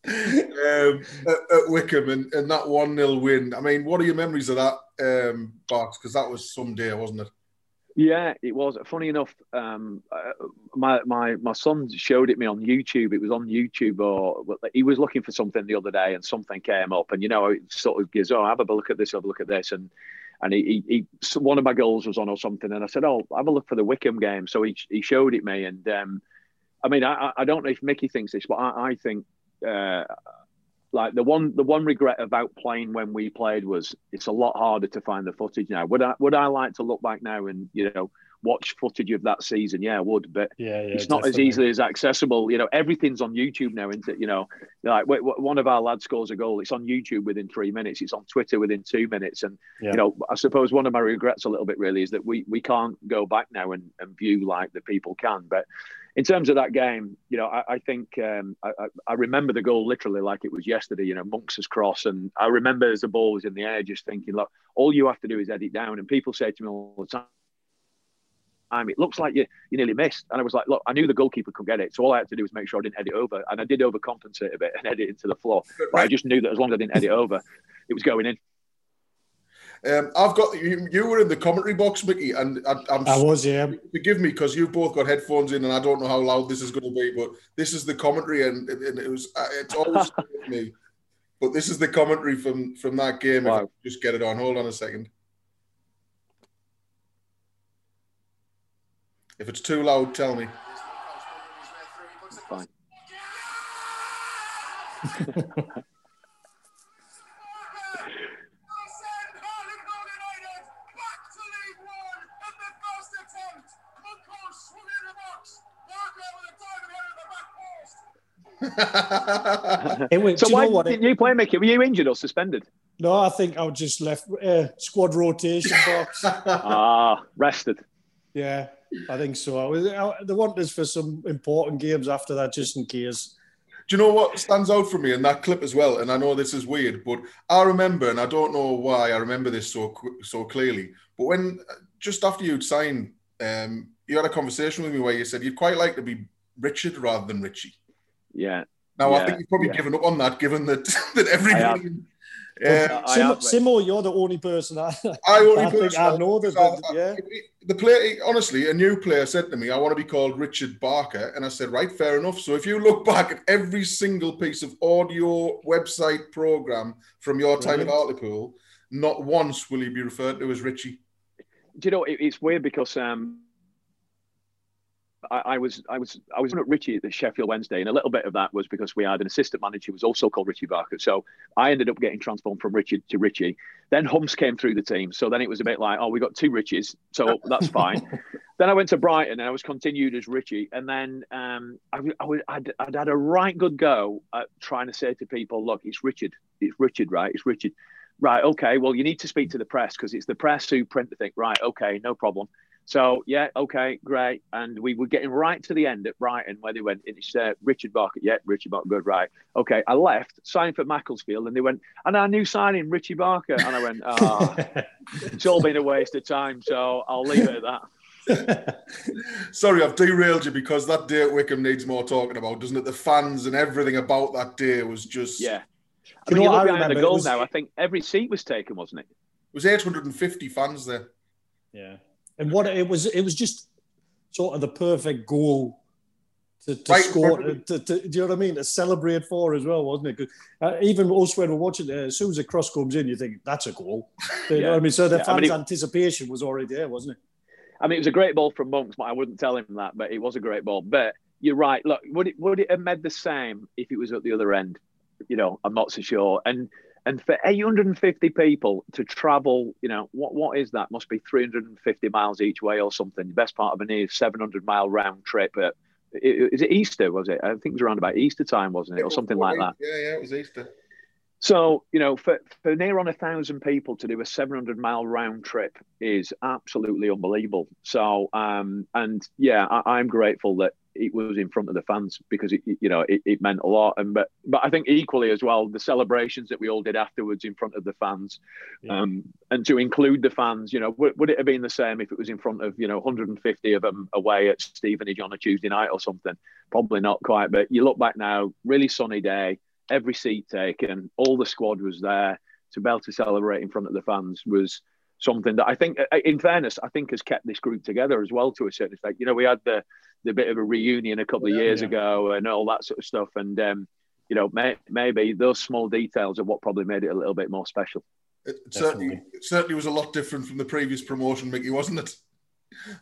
um, at, at, Wycombe and, and that one 0 win. I mean, what are your memories of that, um, Bart? Because that was some day, wasn't it? Yeah, it was. Funny enough, um, uh, my my my son showed it me on YouTube. It was on YouTube, or he was looking for something the other day, and something came up, and you know, it sort of gives, oh, have a look at this, have a look at this, and and he, he, he one of my goals was on or something, and I said, oh, have a look for the Wycombe game. So he he showed it me, and um, I mean, I I don't know if Mickey thinks this, but I, I think. Uh, like the one the one regret about playing when we played was it's a lot harder to find the footage now. Would I would I like to look back now and you know watch footage of that season? Yeah, I would, but yeah, yeah it's not definitely. as easily as accessible. You know, everything's on YouTube now, isn't it? You know, like one of our lads scores a goal, it's on YouTube within three minutes. It's on Twitter within two minutes, and yeah. you know, I suppose one of my regrets a little bit really is that we we can't go back now and, and view like the people can, but in terms of that game, you know, I, I think um, I, I, remember the goal literally like it was yesterday. You know, Monks' cross, and I remember as the ball was in the air, just thinking, look, all you have to do is edit down. And people say to me all the time, "I mean, it looks like you you nearly missed. And I was like, look, I knew the goalkeeper could get it, so all I had to do was make sure I didn't edit over, and I did overcompensate a bit and edit into the floor. But I just knew that as long as I didn't edit over, it was going in. Um, I've got you, you. were in the commentary box, Mickey, and I, am I was, yeah. Forgive me because you've both got headphones in, and I don't know how loud this is going to be, but this is the commentary, and, and it was uh, it's always me. But this is the commentary from from that game. Wow. just get it on. Hold on a second. If it's too loud, tell me. Fine. it so why didn't you play, Mickey? Were you injured or suspended? No, I think I was just left uh, squad rotation box. ah, rested. Yeah, I think so. I was. They want us for some important games after that, just in case. Do you know what stands out for me in that clip as well? And I know this is weird, but I remember, and I don't know why I remember this so so clearly. But when just after you'd signed, um, you had a conversation with me where you said you'd quite like to be Richard rather than Richie. Yeah. Now yeah, I think you've probably yeah. given up on that, given that that everybody. Uh, Simo, Simo, you're the only person I, I, only I think I know that. So, yeah. The player, honestly, a new player said to me, "I want to be called Richard Barker," and I said, "Right, fair enough." So if you look back at every single piece of audio website program from your time at Hartlepool, not once will you be referred to as Richie. Do you know it, it's weird because um, I, I, was I was I was at Richie at the Sheffield Wednesday, and a little bit of that was because we had an assistant manager who was also called Richie Barker. So I ended up getting transformed from Richie to Richie. Then Humps came through the team, so then it was a bit like, oh, we got two Richies, so that's fine. then I went to Brighton, and I was continued as Richie. And then um, I, I I'd, I'd had a right good go at trying to say to people, look, it's Richard, it's Richard, right? It's Richard. Right, okay. Well, you need to speak to the press because it's the press who print the thing. Right, okay, no problem. So yeah, okay, great. And we were getting right to the end at Brighton where they went, it's uh, Richard Barker. Yeah, Richard Barker, good, right. Okay, I left, signed for Macclesfield, and they went, and our new signing, Richie Barker. And I went, ah, oh, it's all been a waste of time, so I'll leave it at that. Sorry, I've derailed you because that day at Wycombe needs more talking about, doesn't it? The fans and everything about that day was just yeah. I mean, you, know, you look behind the goal was... now. I think every seat was taken, wasn't it? It was 850 fans there. Yeah, and what it was, it was just sort of the perfect goal to, to right. score. To, to, do you know what I mean? To celebrate for as well, wasn't it? Uh, even us when we're watching it, as soon as the cross comes in, you think that's a goal. You yeah. know what I mean? So the yeah. fans' I mean, anticipation was already there, wasn't it? I mean, it was a great ball from Monks, but I wouldn't tell him that. But it was a great ball. But you're right. Look, would it would it have made the same if it was at the other end? You know, I'm not so sure. And and for 850 people to travel, you know, what what is that? Must be 350 miles each way or something. The best part of an is 700 mile round trip. At, is it Easter? Was it? I think it was around about Easter time, wasn't it, or something like that? Yeah, yeah, it was Easter. So, you know, for, for near on a thousand people to do a 700 mile round trip is absolutely unbelievable. So, um, and yeah, I, am grateful that it was in front of the fans because it, you know, it, it, meant a lot. And, but, but I think equally as well, the celebrations that we all did afterwards in front of the fans, yeah. um, and to include the fans, you know, would, would it have been the same if it was in front of, you know, 150 of them away at Stevenage on a Tuesday night or something? Probably not quite. But you look back now, really sunny day every seat taken, all the squad was there to be able to celebrate in front of the fans was something that I think, uh, in fairness, I think has kept this group together as well to a certain extent. You know, we had the the bit of a reunion a couple of yeah, years yeah. ago and all that sort of stuff, and um, you know, may, maybe those small details are what probably made it a little bit more special. It certainly, it certainly was a lot different from the previous promotion, Mickey, wasn't it?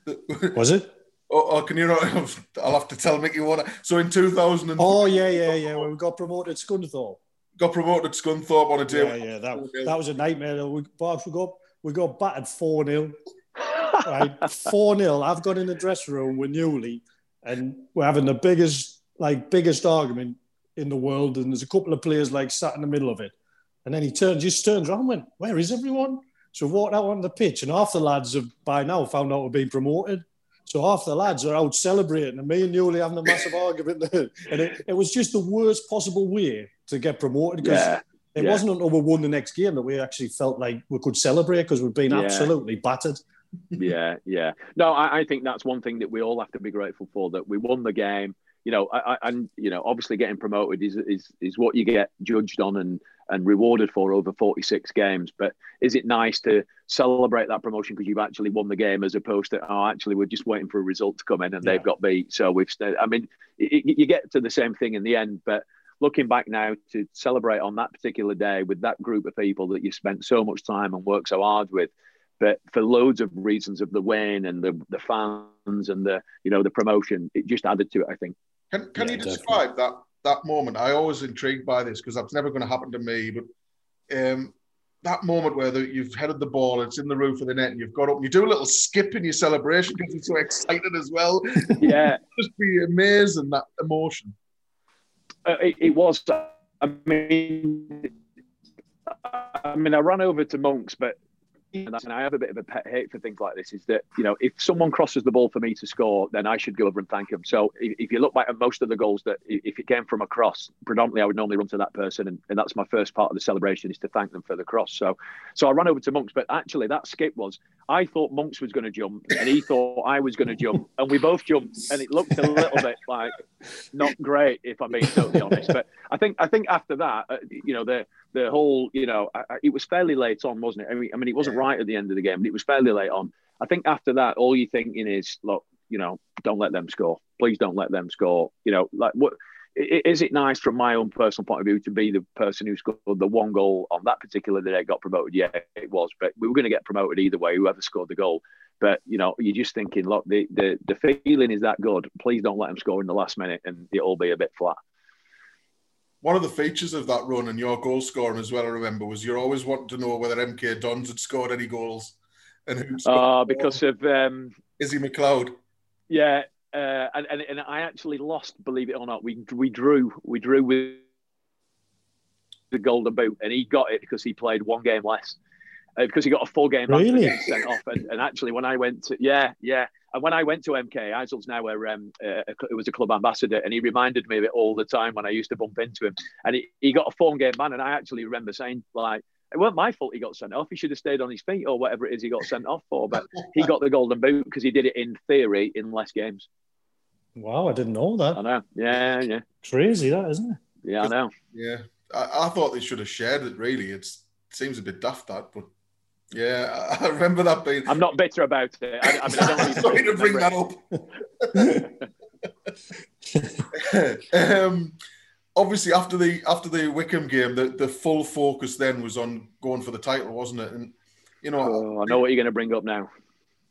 Was it? Oh, oh, can you not? I'll have to tell Mickey what. So in 2000. Oh yeah, yeah, yeah. When we got promoted, Scunthorpe. Got promoted Scunthorpe on a day. Yeah, yeah. That, that was a nightmare. We, we got we got battered four 0 Right, four 0 I've got in the dressing room with Newley, and we're having the biggest like biggest argument in the world. And there's a couple of players like sat in the middle of it, and then he turns, just turns around, and went, "Where is everyone?" So we walked out on the pitch, and half the lads have by now found out we're being promoted. So half the lads are out celebrating, and me and Newley having a massive argument there. And it, it, was just the worst possible way to get promoted because yeah, it yeah. wasn't until we won the next game that we actually felt like we could celebrate because we've been yeah. absolutely battered. Yeah, yeah. No, I, I, think that's one thing that we all have to be grateful for that we won the game. You know, I, I, and you know, obviously getting promoted is is is what you get judged on and and rewarded for over 46 games. But is it nice to celebrate that promotion because you've actually won the game as opposed to, oh, actually, we're just waiting for a result to come in and yeah. they've got beat. So we've, I mean, it, you get to the same thing in the end. But looking back now to celebrate on that particular day with that group of people that you spent so much time and worked so hard with, but for loads of reasons of the win and the, the fans and the you know the promotion, it just added to it. I think. Can Can yeah, you describe definitely. that that moment? I always intrigued by this because that's never going to happen to me. But um, that moment where the, you've headed the ball, it's in the roof of the net, and you've got up, and you do a little skip in your celebration because you're so excited as well. Yeah, just be amazing that emotion. Uh, it, it, was. I mean, I mean, I ran over to Monks, but and I have a bit of a pet hate for things like this is that, you know, if someone crosses the ball for me to score, then I should go over and thank him. So if, you look back at most of the goals that if it came from a cross, predominantly I would normally run to that person. And, and that's my first part of the celebration is to thank them for the cross. So so I ran over to Monks, but actually that skip was I thought Monks was going to jump and he thought I was going to jump and we both jumped and it looked a little bit like not great if I'm being totally honest. But I think I think after that, uh, you know, the the whole, you know, I, I, it was fairly late on, wasn't it? I mean, I mean, it wasn't right at the end of the game, but it was fairly late on. I think after that, all you're thinking is, look, you know, don't let them score. Please don't let them score. You know, like what is it nice from my own personal point of view to be the person who scored the one goal on that particular day got promoted? Yeah, it was, but we were going to get promoted either way, whoever scored the goal. But you know, you're just thinking, look, the the, the feeling is that good. Please don't let them score in the last minute, and it'll be a bit flat one of the features of that run and your goal scoring as well, I remember, was you're always wanting to know whether MK Dons had scored any goals and who. Oh, because of um, Izzy McLeod. Yeah, uh, and, and and I actually lost, believe it or not. We we drew we drew with the Golden Boot, and he got it because he played one game less. Uh, because he got a full game really? sent off, and, and actually when I went to yeah yeah and when I went to MK, Izale's now a, um, uh, it was a club ambassador, and he reminded me of it all the time when I used to bump into him. And he, he got a phone game man, and I actually remember saying like, It wasn't my fault he got sent off. He should have stayed on his feet or whatever it is he got sent off for. But he got the golden boot because he did it in theory in less games. Wow, I didn't know that. I know. Yeah, yeah. Crazy, that isn't it? Yeah, I know. Yeah, I, I thought they should have shared it. Really, it's, it seems a bit daft that, but yeah, I, remember that being. I'm not bitter about it. I, I mean, I don't really Sorry to bring that up. um, obviously, after the after the Wycombe game, the, the full focus then was on going for the title, wasn't it? And you know, Oh, I know what you're going to bring up now.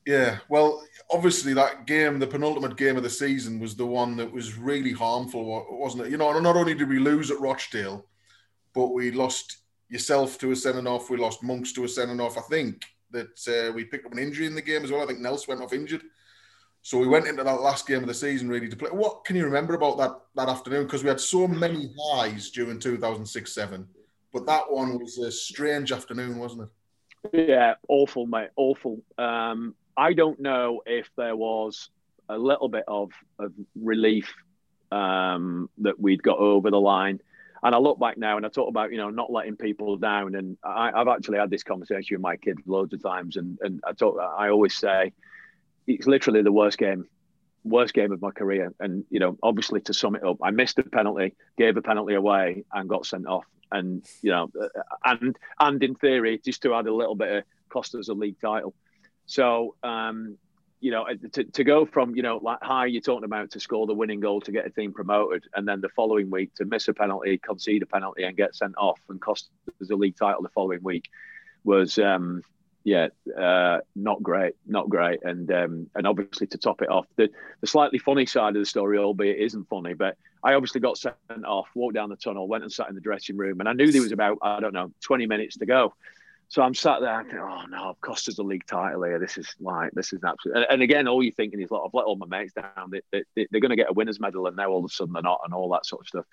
yeah, well, obviously that game, the penultimate game of the season, was the one that was really harmful, wasn't it? You know, not only did we lose at Rochdale, but we lost yourself to a sending off. We lost Monks to a sending off. I think that uh, we picked up an injury in the game as well. I think Nels went off injured. So we went into that last game of the season ready to play. What can you remember about that that afternoon? Because we had so many highs during 2006-7, but that one was a strange afternoon, wasn't it? Yeah, awful, mate. Awful. Um, I don't know if there was a little bit of, of relief um, that we'd got over the line. And I look back now and I talk about, you know, not letting people down. And I, I've actually had this conversation with my kids loads of times. And, and I talk, I always say it's literally the worst game, worst game of my career. And, you know, obviously to sum it up, I missed a penalty, gave a penalty away and got sent off. And, you know, and, and in theory, just to add a little bit of cost us a league title. So, um, you know, to, to go from, you know, like high you're talking about to score the winning goal to get a team promoted, and then the following week to miss a penalty, concede a penalty, and get sent off and cost us a league title the following week was, um, yeah, uh, not great, not great. And um, and obviously to top it off, the, the slightly funny side of the story, albeit it isn't funny, but I obviously got sent off, walked down the tunnel, went and sat in the dressing room, and I knew there was about, I don't know, 20 minutes to go. So I'm sat there, thinking, oh no, I've cost us the league title here. This is like, this is absolute. And, and again, all you're thinking is, like, I've let all my mates down. They, they, they, they're going to get a winner's medal, and now all of a sudden they're not, and all that sort of stuff.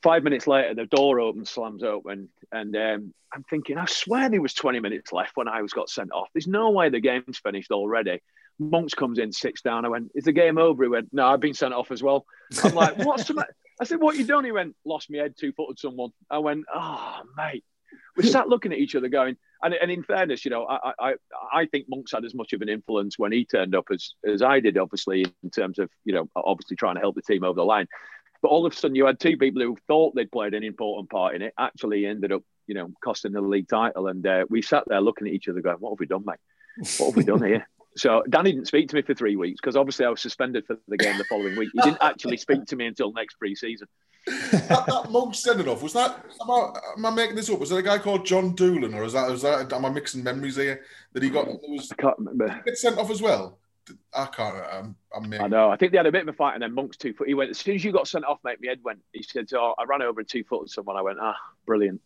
Five minutes later, the door opens, slams open, and um, I'm thinking, I swear there was 20 minutes left when I was got sent off. There's no way the game's finished already. Monks comes in, sits down. I went, "Is the game over?" He went, "No, I've been sent off as well." I'm like, "What's the matter?" I said, "What you done?" He went, "Lost my head, two footed someone." I went, "Oh, mate." We sat looking at each other, going, and, and in fairness, you know, I, I I think Monks had as much of an influence when he turned up as as I did, obviously, in terms of you know, obviously trying to help the team over the line. But all of a sudden, you had two people who thought they'd played an important part in it, actually ended up, you know, costing the league title. And uh, we sat there looking at each other, going, "What have we done, mate? What have we done here?" So Danny didn't speak to me for three weeks because obviously I was suspended for the game the following week. He didn't actually speak to me until next pre-season. that, that monk sending off was that? Am I, am I making this up? Was there a guy called John Doolan, or is that? Is that? Am I mixing memories here? That he got was I can't remember. get sent off as well. I can't. I'm. I'm making, I know. I think they had a bit of a fight, and then Monk's two foot. He went as soon as you got sent off, mate. My head went. He said, "Oh, I ran over and two footed someone." I went, "Ah, brilliant."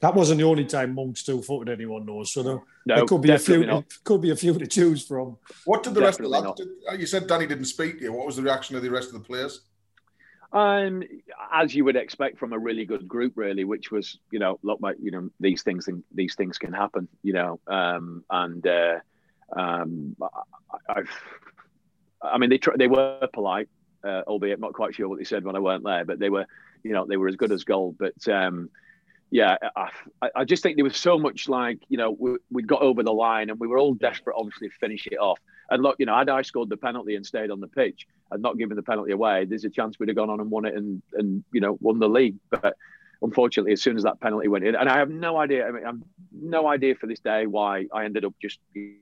That wasn't the only time Monk still footed anyone knows. So there, No, there could be a few. not. Could be a few to choose from. What did the rest of the Definitely lads? Did, uh, you said Danny didn't speak to you. What was the reaction of the rest of the players? Um, as you would expect from a really good group, really, which was, you know, look, like, you know, these things, these things can happen, you know, um, and uh, um, I, I've, I mean, they tr- they were polite, uh, albeit not quite sure what they said when I weren't there, but they were, you know, they were as good as gold. But um, yeah, I, I just think there was so much like, you know, we, we got over the line and we were all desperate, obviously, to finish it off. And look, you know, had I scored the penalty and stayed on the pitch and not given the penalty away, there's a chance we'd have gone on and won it and, and you know, won the league. But unfortunately, as soon as that penalty went in, and I have no idea, I mean, I'm no idea for this day why I ended up just, you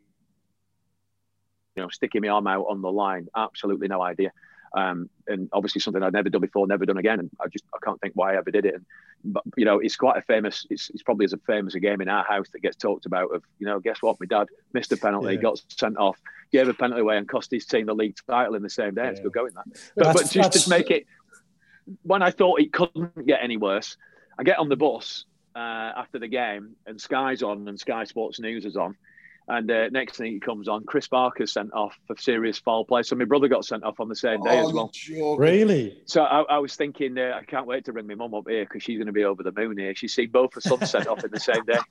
know, sticking my arm out on the line. Absolutely no idea. Um, and obviously something I'd never done before, never done again. And I just I can't think why I ever did it. And but you know, it's quite a famous. It's, it's probably as a famous a game in our house that gets talked about. Of you know, guess what? My dad missed a penalty, Yeah. got sent off, gave a penalty away, and cost his team the league title in the same day. It's Yeah. good going that. But, but just that's- to make it, when I thought it couldn't get any worse, I get on the bus uh, after the game, and Sky's on, and Sky Sports News is on. And uh, next thing he comes on, Chris Barker sent off for serious foul play. So my brother got sent off on the same day oh, as well. joking. Really? So I, I was thinking, uh, I can't wait to ring my mum up here because she's going to be over the moon here. She's seen both her sons sent off in the same day.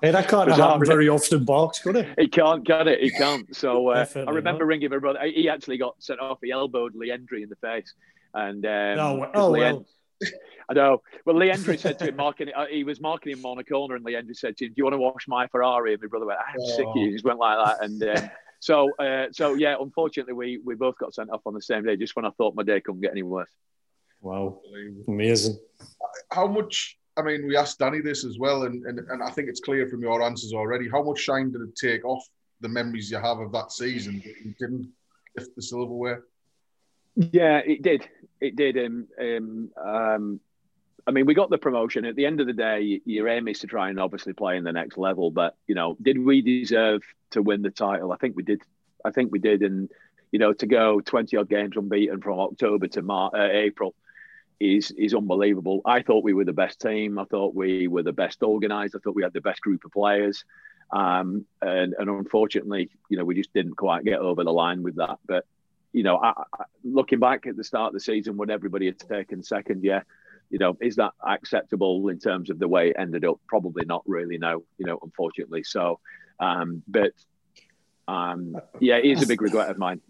Hey, that can't happen that- very often, Barks, could it? He can't get it. He can't. So uh, I remember not. ringing my brother. He actually got sent off. He elbowed Leandri in the face, and um, Oh, well- oh Leand- well. I know. Well, Leandri said to him, marking, uh, he was marking him on a corner, and Leandri said to him, "Do you want to wash my Ferrari?" And my brother went, "I'm oh. sick of you." He just went like that, and uh, so uh, so yeah. Unfortunately, we we both got sent off on the same day, just when I thought my day couldn't get any worse. Wow, amazing. How much? I mean, we asked Danny this as well, and, and and I think it's clear from your answers already. How much shine did it take off the memories you have of that season that you didn't lift the silverware? Yeah, it did. It did. Um, um, um, I mean, we got the promotion. At the end of the day, your aim is to try and obviously play in the next level. But you know, did we deserve to win the title? I think we did. I think we did. And you know, to go twenty odd games unbeaten from October to uh, April is is unbelievable. I thought we were the best team. I thought we were the best organised. I thought we had the best group of players. Um, and, and unfortunately, you know, we just didn't quite get over the line with that. But you know, I, I, looking back at the start of the season, when everybody have taken second? Yeah. You know, is that acceptable in terms of the way it ended up? Probably not really. No, you know, unfortunately. So, um, but um, yeah, it is a big regret of mine.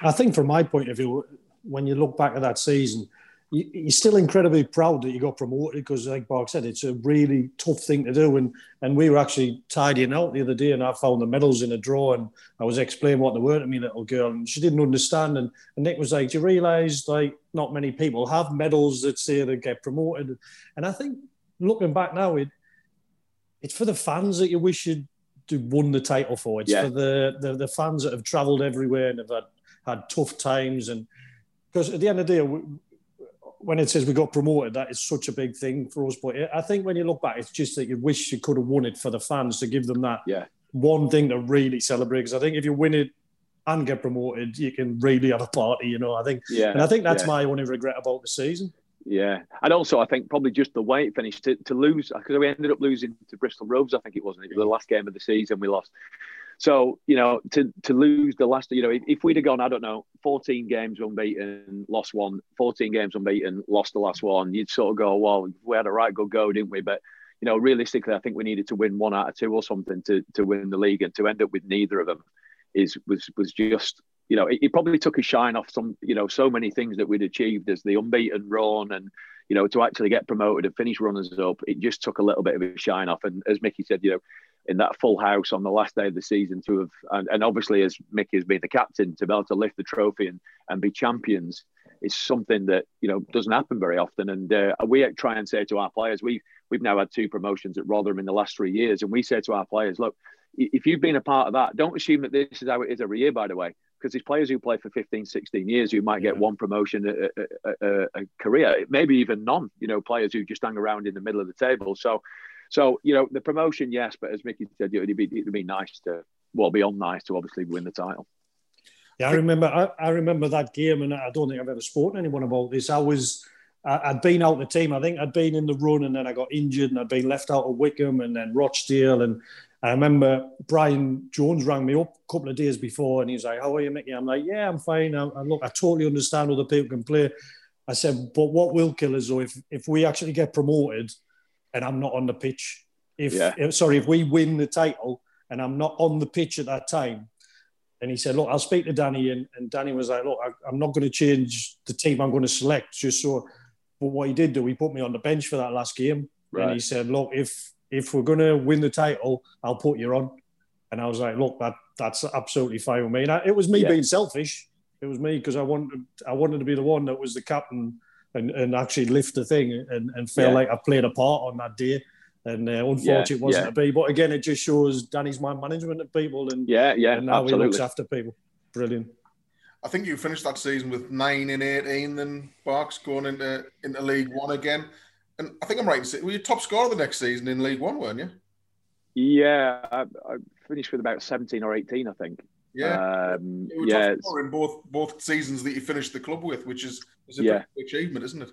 I think, from my point of view, when you look back at that season, you're still incredibly proud that you got promoted because, like Bark said, it's a really tough thing to do. And and we were actually tidying out the other day, and I found the medals in a drawer, and I was explaining what they were to me, little girl, and she didn't understand. And, and Nick was like, "Do you realise like not many people have medals that say they get promoted?" And I think looking back now, it it's for the fans that you wish you'd won the title for. It's yeah. for the, the the fans that have travelled everywhere and have had had tough times and because at the end of the day when it says we got promoted, that is such a big thing for us. But I think when you look back, it's just that you wish you could have won it for the fans to give them that yeah. one thing to really celebrate. Because I think if you win it and get promoted, you can really have a party. You know, I think. Yeah. And I think that's yeah. my only regret about the season. Yeah, and also I think probably just the way it finished to, to lose because we ended up losing to Bristol Rovers. I think it wasn't. It was the last game of the season we lost. So you know, to to lose the last, you know, if, if we'd have gone, I don't know, 14 games unbeaten, lost one, 14 games unbeaten, lost the last one, you'd sort of go, well, we had a right good go, didn't we? But you know, realistically, I think we needed to win one out of two or something to to win the league, and to end up with neither of them is was was just. You know, it, it probably took a shine off some, you know, so many things that we'd achieved as the unbeaten run and, you know, to actually get promoted and finish runners up, it just took a little bit of a shine off. And as Mickey said, you know, in that full house on the last day of the season to have, and, and obviously as Mickey has been the captain, to be able to lift the trophy and, and be champions is something that you know doesn't happen very often. And uh, we try and say to our players, we we've now had two promotions at Rotherham in the last three years, and we say to our players, look, if you've been a part of that, don't assume that this is how it is every year. By the way, because there's players who play for 15, 16 years who might get yeah. one promotion a, a, a, a, career, maybe even none. You know, players who just hang around in the middle of the table. So so you know, the promotion, yes, but as Mickey said, it'd be it'd be nice to well, beyond nice to obviously win the title. Yeah, I remember. I, I remember that game, and I don't think I've ever spoken to anyone about this. I was. I'd been out the team. I think I'd been in the run, and then I got injured, and I'd been left out of Wycombe, and then Rochdale, and I remember Brian Jones rang me up a couple of days before, and he's like, "How are you, Mickey?" I'm like, "Yeah, I'm fine." I, I look, I totally understand other people can play. I said, "But what will kill us, though, if if we actually get promoted, and I'm not on the pitch. If, yeah. if sorry, if we win the title and I'm not on the pitch at that time, and he said, "Look, I'll speak to Danny," and, and Danny was like, "Look, I, am not going to change the team I'm going to select just so." But what he did do, he put me on the bench for that last game, right. and he said, "Look, if if we're going to win the title, I'll put you on." And I was like, "Look, that that's absolutely fine with me." And I, it was me yeah. being selfish. It was me because I wanted I wanted to be the one that was the captain and, and actually lift the thing and, and feel yeah. like I played a part on that day. And uh, unfortunately, yeah, wasn't yeah. to be. But again, it just shows Danny's mind management of people and yeah, yeah, and how absolutely. he looks after people. Brilliant. I think you finished that season with nine in eighteen. Then Barks going into into League One again, and I think I'm right in saying were you top scorer the next season in League One, weren't you? Yeah, I, I finished with about seventeen or eighteen, I think. Yeah, um, yeah. In both both seasons that you finished the club with, which is, is a yeah. achievement, isn't it?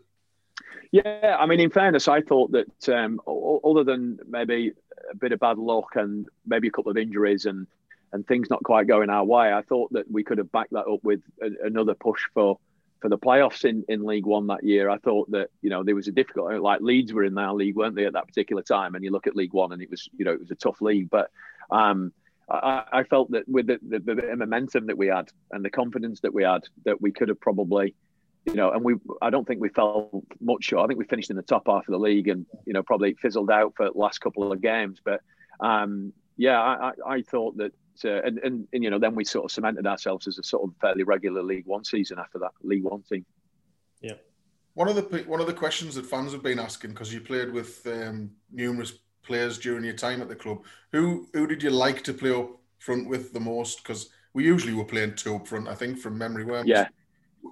Yeah, I mean, in fairness, I thought that um, other than maybe a bit of bad luck and maybe a couple of injuries and and things not quite going our way, I thought that we could have backed that up with a, another push for for the playoffs in, in League One that year. I thought that you know there was a difficult like Leeds were in our league, weren't they, at that particular time? And you look at League One, and it was you know it was a tough league, but um, I, I felt that with the, the, the, momentum that we had and the confidence that we had, that we could have probably, you know, and we I don't think we fell much short. I think we finished in the top half of the league, and you know probably fizzled out for the last couple of games. But um, yeah, I, I, thought that, uh, and, and, and you know then we sort of cemented ourselves as a sort of fairly regular League One season after that League One team. Yeah. One of the one of the questions that fans have been asking because you played with um, numerous players during your time at the club. Who who did you like to play up front with the most? Because we usually were playing two up front. I think from memory. Where yeah.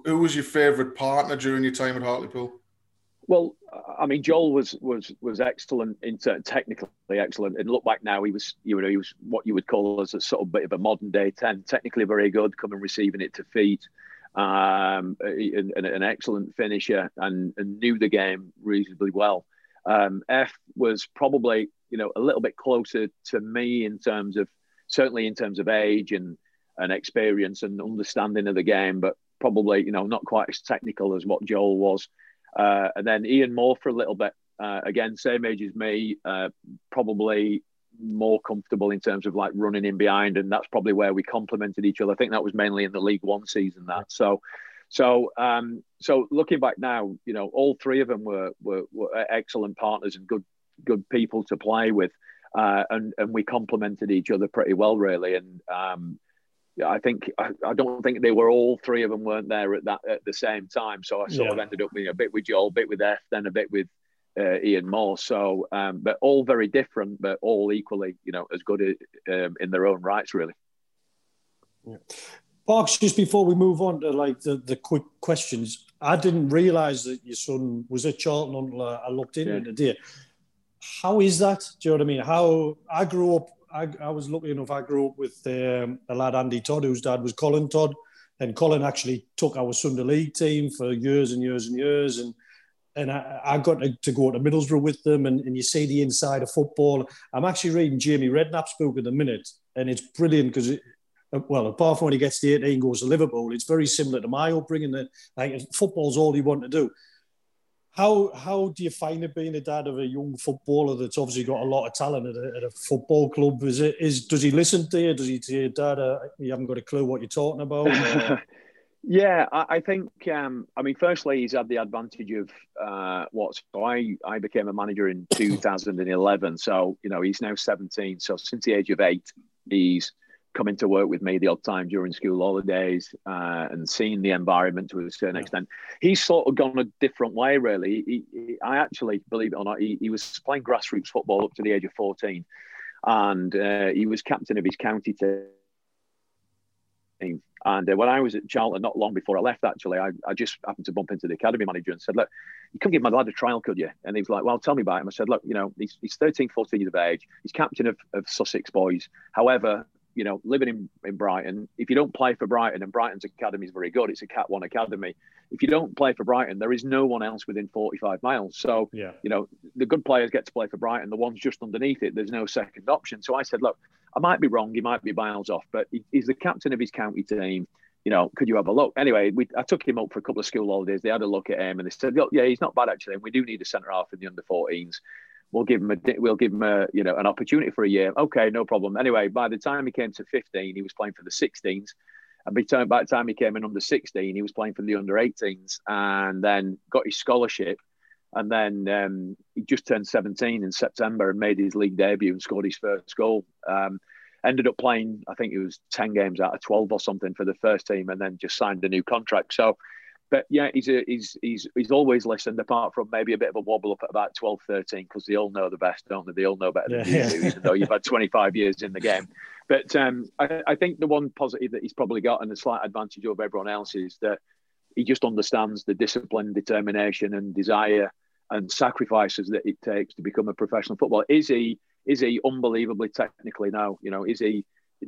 Who was your favourite partner during your time at Hartlepool? Well, I mean, Joel was was was excellent in technically excellent. And look back now, he was you know he was what you would call as a sort of bit of a modern day ten, technically very good, coming receiving it to feet, um, and, and an excellent finisher, and, and, knew the game reasonably well. Um, F was probably you know a little bit closer to me in terms of certainly in terms of age and and experience and understanding of the game, but probably you know not quite as technical as what Joel was. Uh, and then Ian Moore for a little bit. Uh, again, same age as me, uh, probably more comfortable in terms of like running in behind, and that's probably where we complemented each other. I think that was mainly in the League One season. That so, so um, so looking back now, you know, all three of them were were, were excellent partners and good good people to play with, uh, and and we complemented each other pretty well, really. And um, I think I, I, don't think they were all three of them weren't there at that at the same time. So I sort yeah. of ended up being a bit with Joel, a bit with F, then a bit with uh, Ian Moore. So, um, but all very different, but all equally, you know, as good um, in their own rights, really. Yeah. Barks, just before we move on to like the, the quick questions, I didn't realise that your son was at Charlton until I looked into yeah. it today. How is that? Do you know what I mean? How I grew up I, I was lucky enough. I grew up with um, a lad Andy Todd, whose dad was Colin Todd, and Colin actually took our Sunday League team for years and years and years, and and I, I got to, to, go to Middlesbrough with them, and, and you see the inside of football. I'm actually reading Jamie Redknapp's book at the minute, and it's brilliant because it, well, apart from when he gets to 18 goes to Liverpool, it's very similar to my upbringing. That like football's all you want to do. How how do you find it being a dad of a young footballer that's obviously got a lot of talent at a, at a football club? Is it is does he listen to you? Does he say, Dad, uh, you haven't got a clue what you're talking about? yeah, I, I think. Um, I mean, firstly, he's had the advantage of uh, what. So I I became a manager in 2011. So you know he's now 17. So since the age of eight, he's coming to work with me the odd time during school holidays uh, and seeing the environment to a certain yeah. extent. He's sort of gone a different way, really. He, he, I actually, believe it or not, he, he, was playing grassroots football up to the age of 14 and uh, he was captain of his county team. And uh, when I was at Charlton, not long before I left, actually, I, I, just happened to bump into the academy manager and said, Look, you could give my lad a trial, could you? And he was like, Well, tell me about him. I said, Look, you know, he's, he's 13, 14 years of age. He's captain of, of Sussex Boys. However, you know, living in, in Brighton, if you don't play for Brighton, and Brighton's academy is very good, it's a Cat One academy. If you don't play for Brighton, there is no one else within 45 miles. So, yeah. you know, the good players get to play for Brighton, the ones just underneath it, there's no second option. So I said, look, I might be wrong, he might be miles off, but he's the captain of his county team. You know, could you have a look? Anyway, we, I took him up for a couple of school holidays. They had a look at him and they said, look, yeah, he's not bad actually. And we do need a centre half in the under 14s we'll give him a we'll give him a you know an opportunity for a year. Okay, no problem. Anyway, by the time he came to 15, he was playing for the 16s. And by the time he came in under 16, he was playing for the under 18s and then got his scholarship. And then um, he just turned 17 in September and made his league debut and scored his first goal. Um, ended up playing, I think it was 10 games out of 12 or something for the first team and then just signed a new contract. So but yeah, he's a, he's he's he's always listened. Apart from maybe a bit of a wobble up at about 12, 13, because they all know the best, don't they? They all know better than yeah. you do, even though you've had twenty five years in the game. But um, I, I, think the one positive that he's probably got and a slight advantage over everyone else is that he just understands the discipline, determination, and desire and sacrifices that it takes to become a professional footballer. Is he is he unbelievably technically now? You know, is he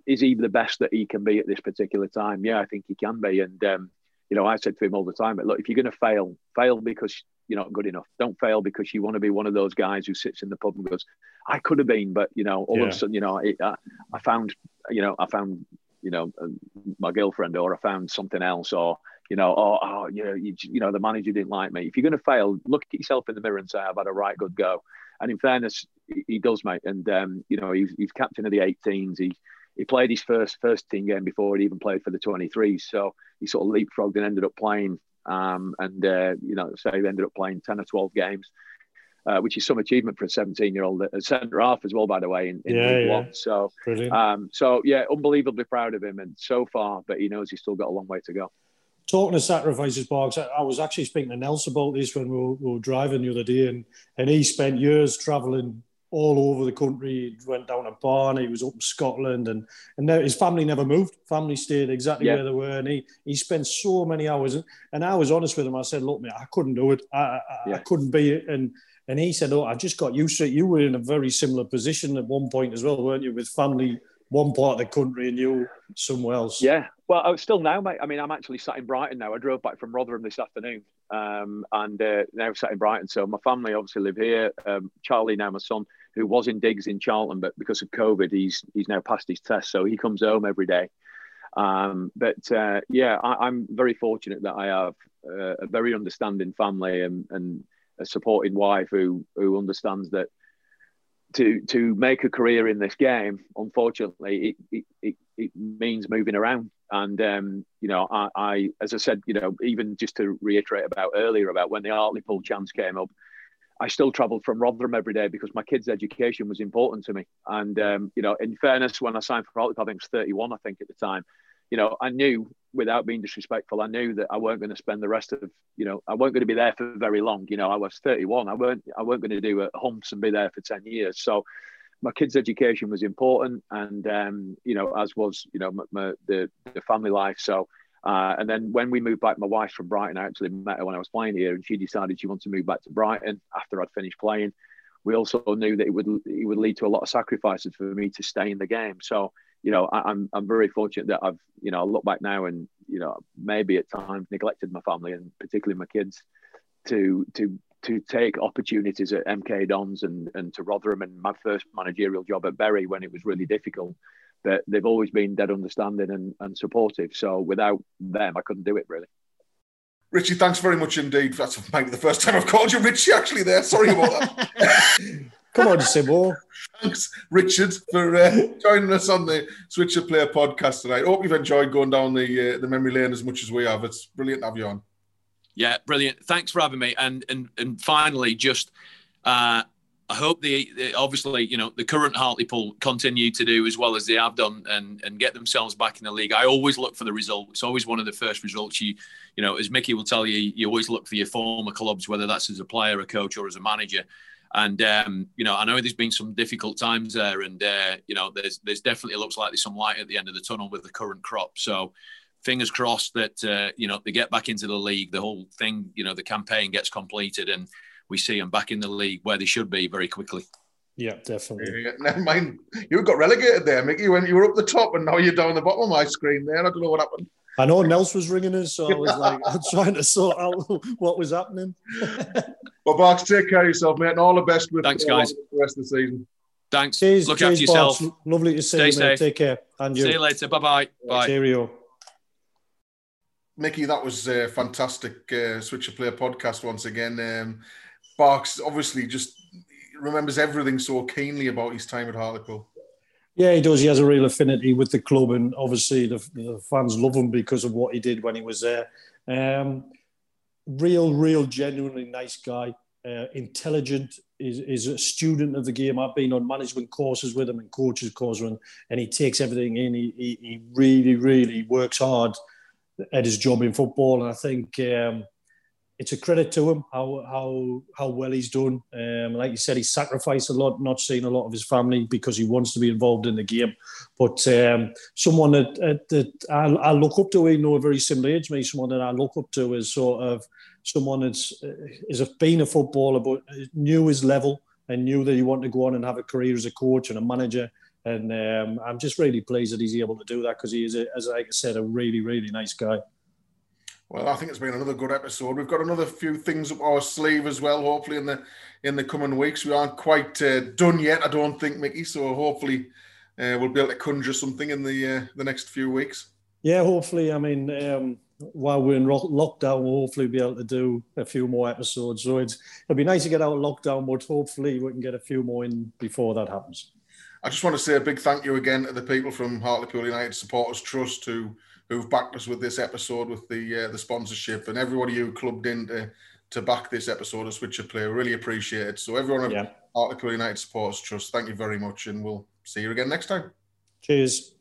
is he the best that he can be at this particular time? Yeah, I think he can be, and um, you know, I said to him all the time, look, if you're going to fail, fail because you're not good enough. Don't fail because you want to be one of those guys who sits in the pub and goes, I could have been, but you know, all yeah. of a sudden, you know, it, I, I found, you know, I found, you know, uh, my girlfriend, or I found something else, or you know, or oh, you know, you, you know, the manager didn't like me. If you're going to fail, look at yourself in the mirror and say, I've had a right good go. And in fairness, he does, mate. And um, you know, he's, he's captain of the 18s. He he played his first first team game before he even played for the 23s. So he sort of leapfrogged and ended up playing um, and uh, you know, so he ended up playing ten or twelve games. Uh, which is some achievement for a 17 year old at centre half as well, by the way, in, in Yeah, yeah. One. So, um, so yeah, unbelievably proud of him. And so far, but he knows he's still got a long way to go. Talking of sacrifices, Barks, I, I was actually speaking to Nelson about this when we were, we were driving the other day, and, and he spent years travelling all over the country. He went down to Barnet, he was up in Scotland, and and his family never moved. Family stayed exactly Yeah. where they were, and he he spent so many hours. And, and I was honest with him. I said, "Look, mate, I couldn't do it. I I, I couldn't be it." And and he said, "Oh, I just got used to it. You were in a very similar position at one point as well, weren't you? With family, one part of the country, and you somewhere else." Yeah, well, I still now, mate. I mean, I'm actually sat in Brighton now. I drove back from Rotherham this afternoon, um, and uh, now sat in Brighton. So my family obviously live here. Um, Charlie, now my son, who was in digs in Charlton, but because of COVID, he's he's now passed his test, so he comes home every day. Um, but uh, yeah, I, I'm very fortunate that I have uh, a very understanding family and, and a supporting wife who who understands that to to make a career in this game, unfortunately, it it, it, it means moving around. And um, you know, I, I as I said, you know, even just to reiterate about earlier about when the Hartlepool chance came up, I still travelled from Rotherham every day because my kids' education was important to me. And um, you know, in fairness, when I signed for Hartlepool, I think it was 31, I think at the time. You know, I knew without being disrespectful, I knew that I weren't going to spend the rest of, you know, I weren't going to be there for very long. You know, I was 31. I weren't, I weren't going to do a humps and be there for 10 years. So my kids' education was important, and um, you know, as was, you know, my, my, the the family life. So. Uh, and then when we moved back, my wife from Brighton, I actually met her when I was playing here, and she decided she wanted to move back to Brighton after I'd finished playing. We also knew that it would it would lead to a lot of sacrifices for me to stay in the game. So you know, I, I'm I'm very fortunate that I've you know I look back now and you know maybe at times neglected my family and particularly my kids to to to take opportunities at MK Dons and and to Rotherham and my first managerial job at Bury when it was really difficult. But they've always been dead understanding and, and supportive. So without them, I couldn't do it really. Richie, thanks very much indeed. That's maybe the first time I've called you Richie actually there. Sorry about that. Come on, Simo. Thanks, Richard, for uh, joining us on the Switcher Player podcast tonight. Hope you've enjoyed going down the uh, the memory lane as much as we have. It's brilliant to have you on. Yeah, brilliant. Thanks for having me. And and and finally, just uh, I hope the, the obviously you know the current Hartlepool continue to do as well as they have done and and get themselves back in the league. I always look for the result. It's always one of the first results you you know as Mickey will tell you. You always look for your former clubs, whether that's as a player, a coach, or as a manager. And um, you know, I know there's been some difficult times there, and uh, you know, there's there's definitely looks like there's some light at the end of the tunnel with the current crop. So, fingers crossed that uh, you know they get back into the league. The whole thing, you know, the campaign gets completed, and we see them back in the league where they should be very quickly. Yeah, definitely. Yeah, never mind. You got relegated there, Mickey. When you were up the top, and now you're down the bottom of my screen there. I don't know what happened. I know Nels was ringing us, so I was like I'm trying to sort out what was happening. Well, Barks, take care of yourself, mate, and all the best with Thanks, guys. the rest of the season. Thanks. Cheers, Look cheers, after yourself. Bobs. Lovely to see Stay you, mate. safe. Take care. And you. See you later. Bye-bye. Bye. Cheerio. Mickey, that was a fantastic uh, Switcher Player podcast once again. Um, Barks obviously just remembers everything so keenly about his time at Hartlepool. Yeah, he does. He has a real affinity with the club, and obviously the, the fans love him because of what he did when he was there. Um, real, real, genuinely nice guy. Uh, intelligent. Is, is a student of the game. I've been on management courses with him and coaches courses, and, and he takes everything in. He, he, he really, really works hard at his job in football, and I think um, it's a credit to him how how how well he's done. Um, like you said, he sacrificed a lot, not seeing a lot of his family because he wants to be involved in the game. But um, someone that, that, that I, I look up to, even though a very similar age me, someone that I look up to is sort of someone that's uh, is a, been a footballer but knew his level and knew that he wanted to go on and have a career as a coach and a manager. And um, I'm just really pleased that he's able to do that because he is, a, as I said, a really, really nice guy. Well, I think it's been another good episode. We've got another few things up our sleeve as well. Hopefully, in the in the coming weeks, we aren't quite uh, done yet. I don't think, Mickey. So hopefully, uh, we'll be able to conjure something in the uh, the next few weeks. Yeah, hopefully. I mean, um, while we're in lockdown, we'll hopefully be able to do a few more episodes. So it's, it'd be nice to get out of lockdown, but hopefully we can get a few more in before that happens. I just want to say a big thank you again to the people from Hartlepool United Supporters Trust who who've backed us with this episode with the uh, the sponsorship and everybody who clubbed in to, to back this episode of Switcher Play. Really appreciate it. So everyone at yeah. Hartlepool United Supporters Trust, thank you very much, and we'll see you again next time. Cheers.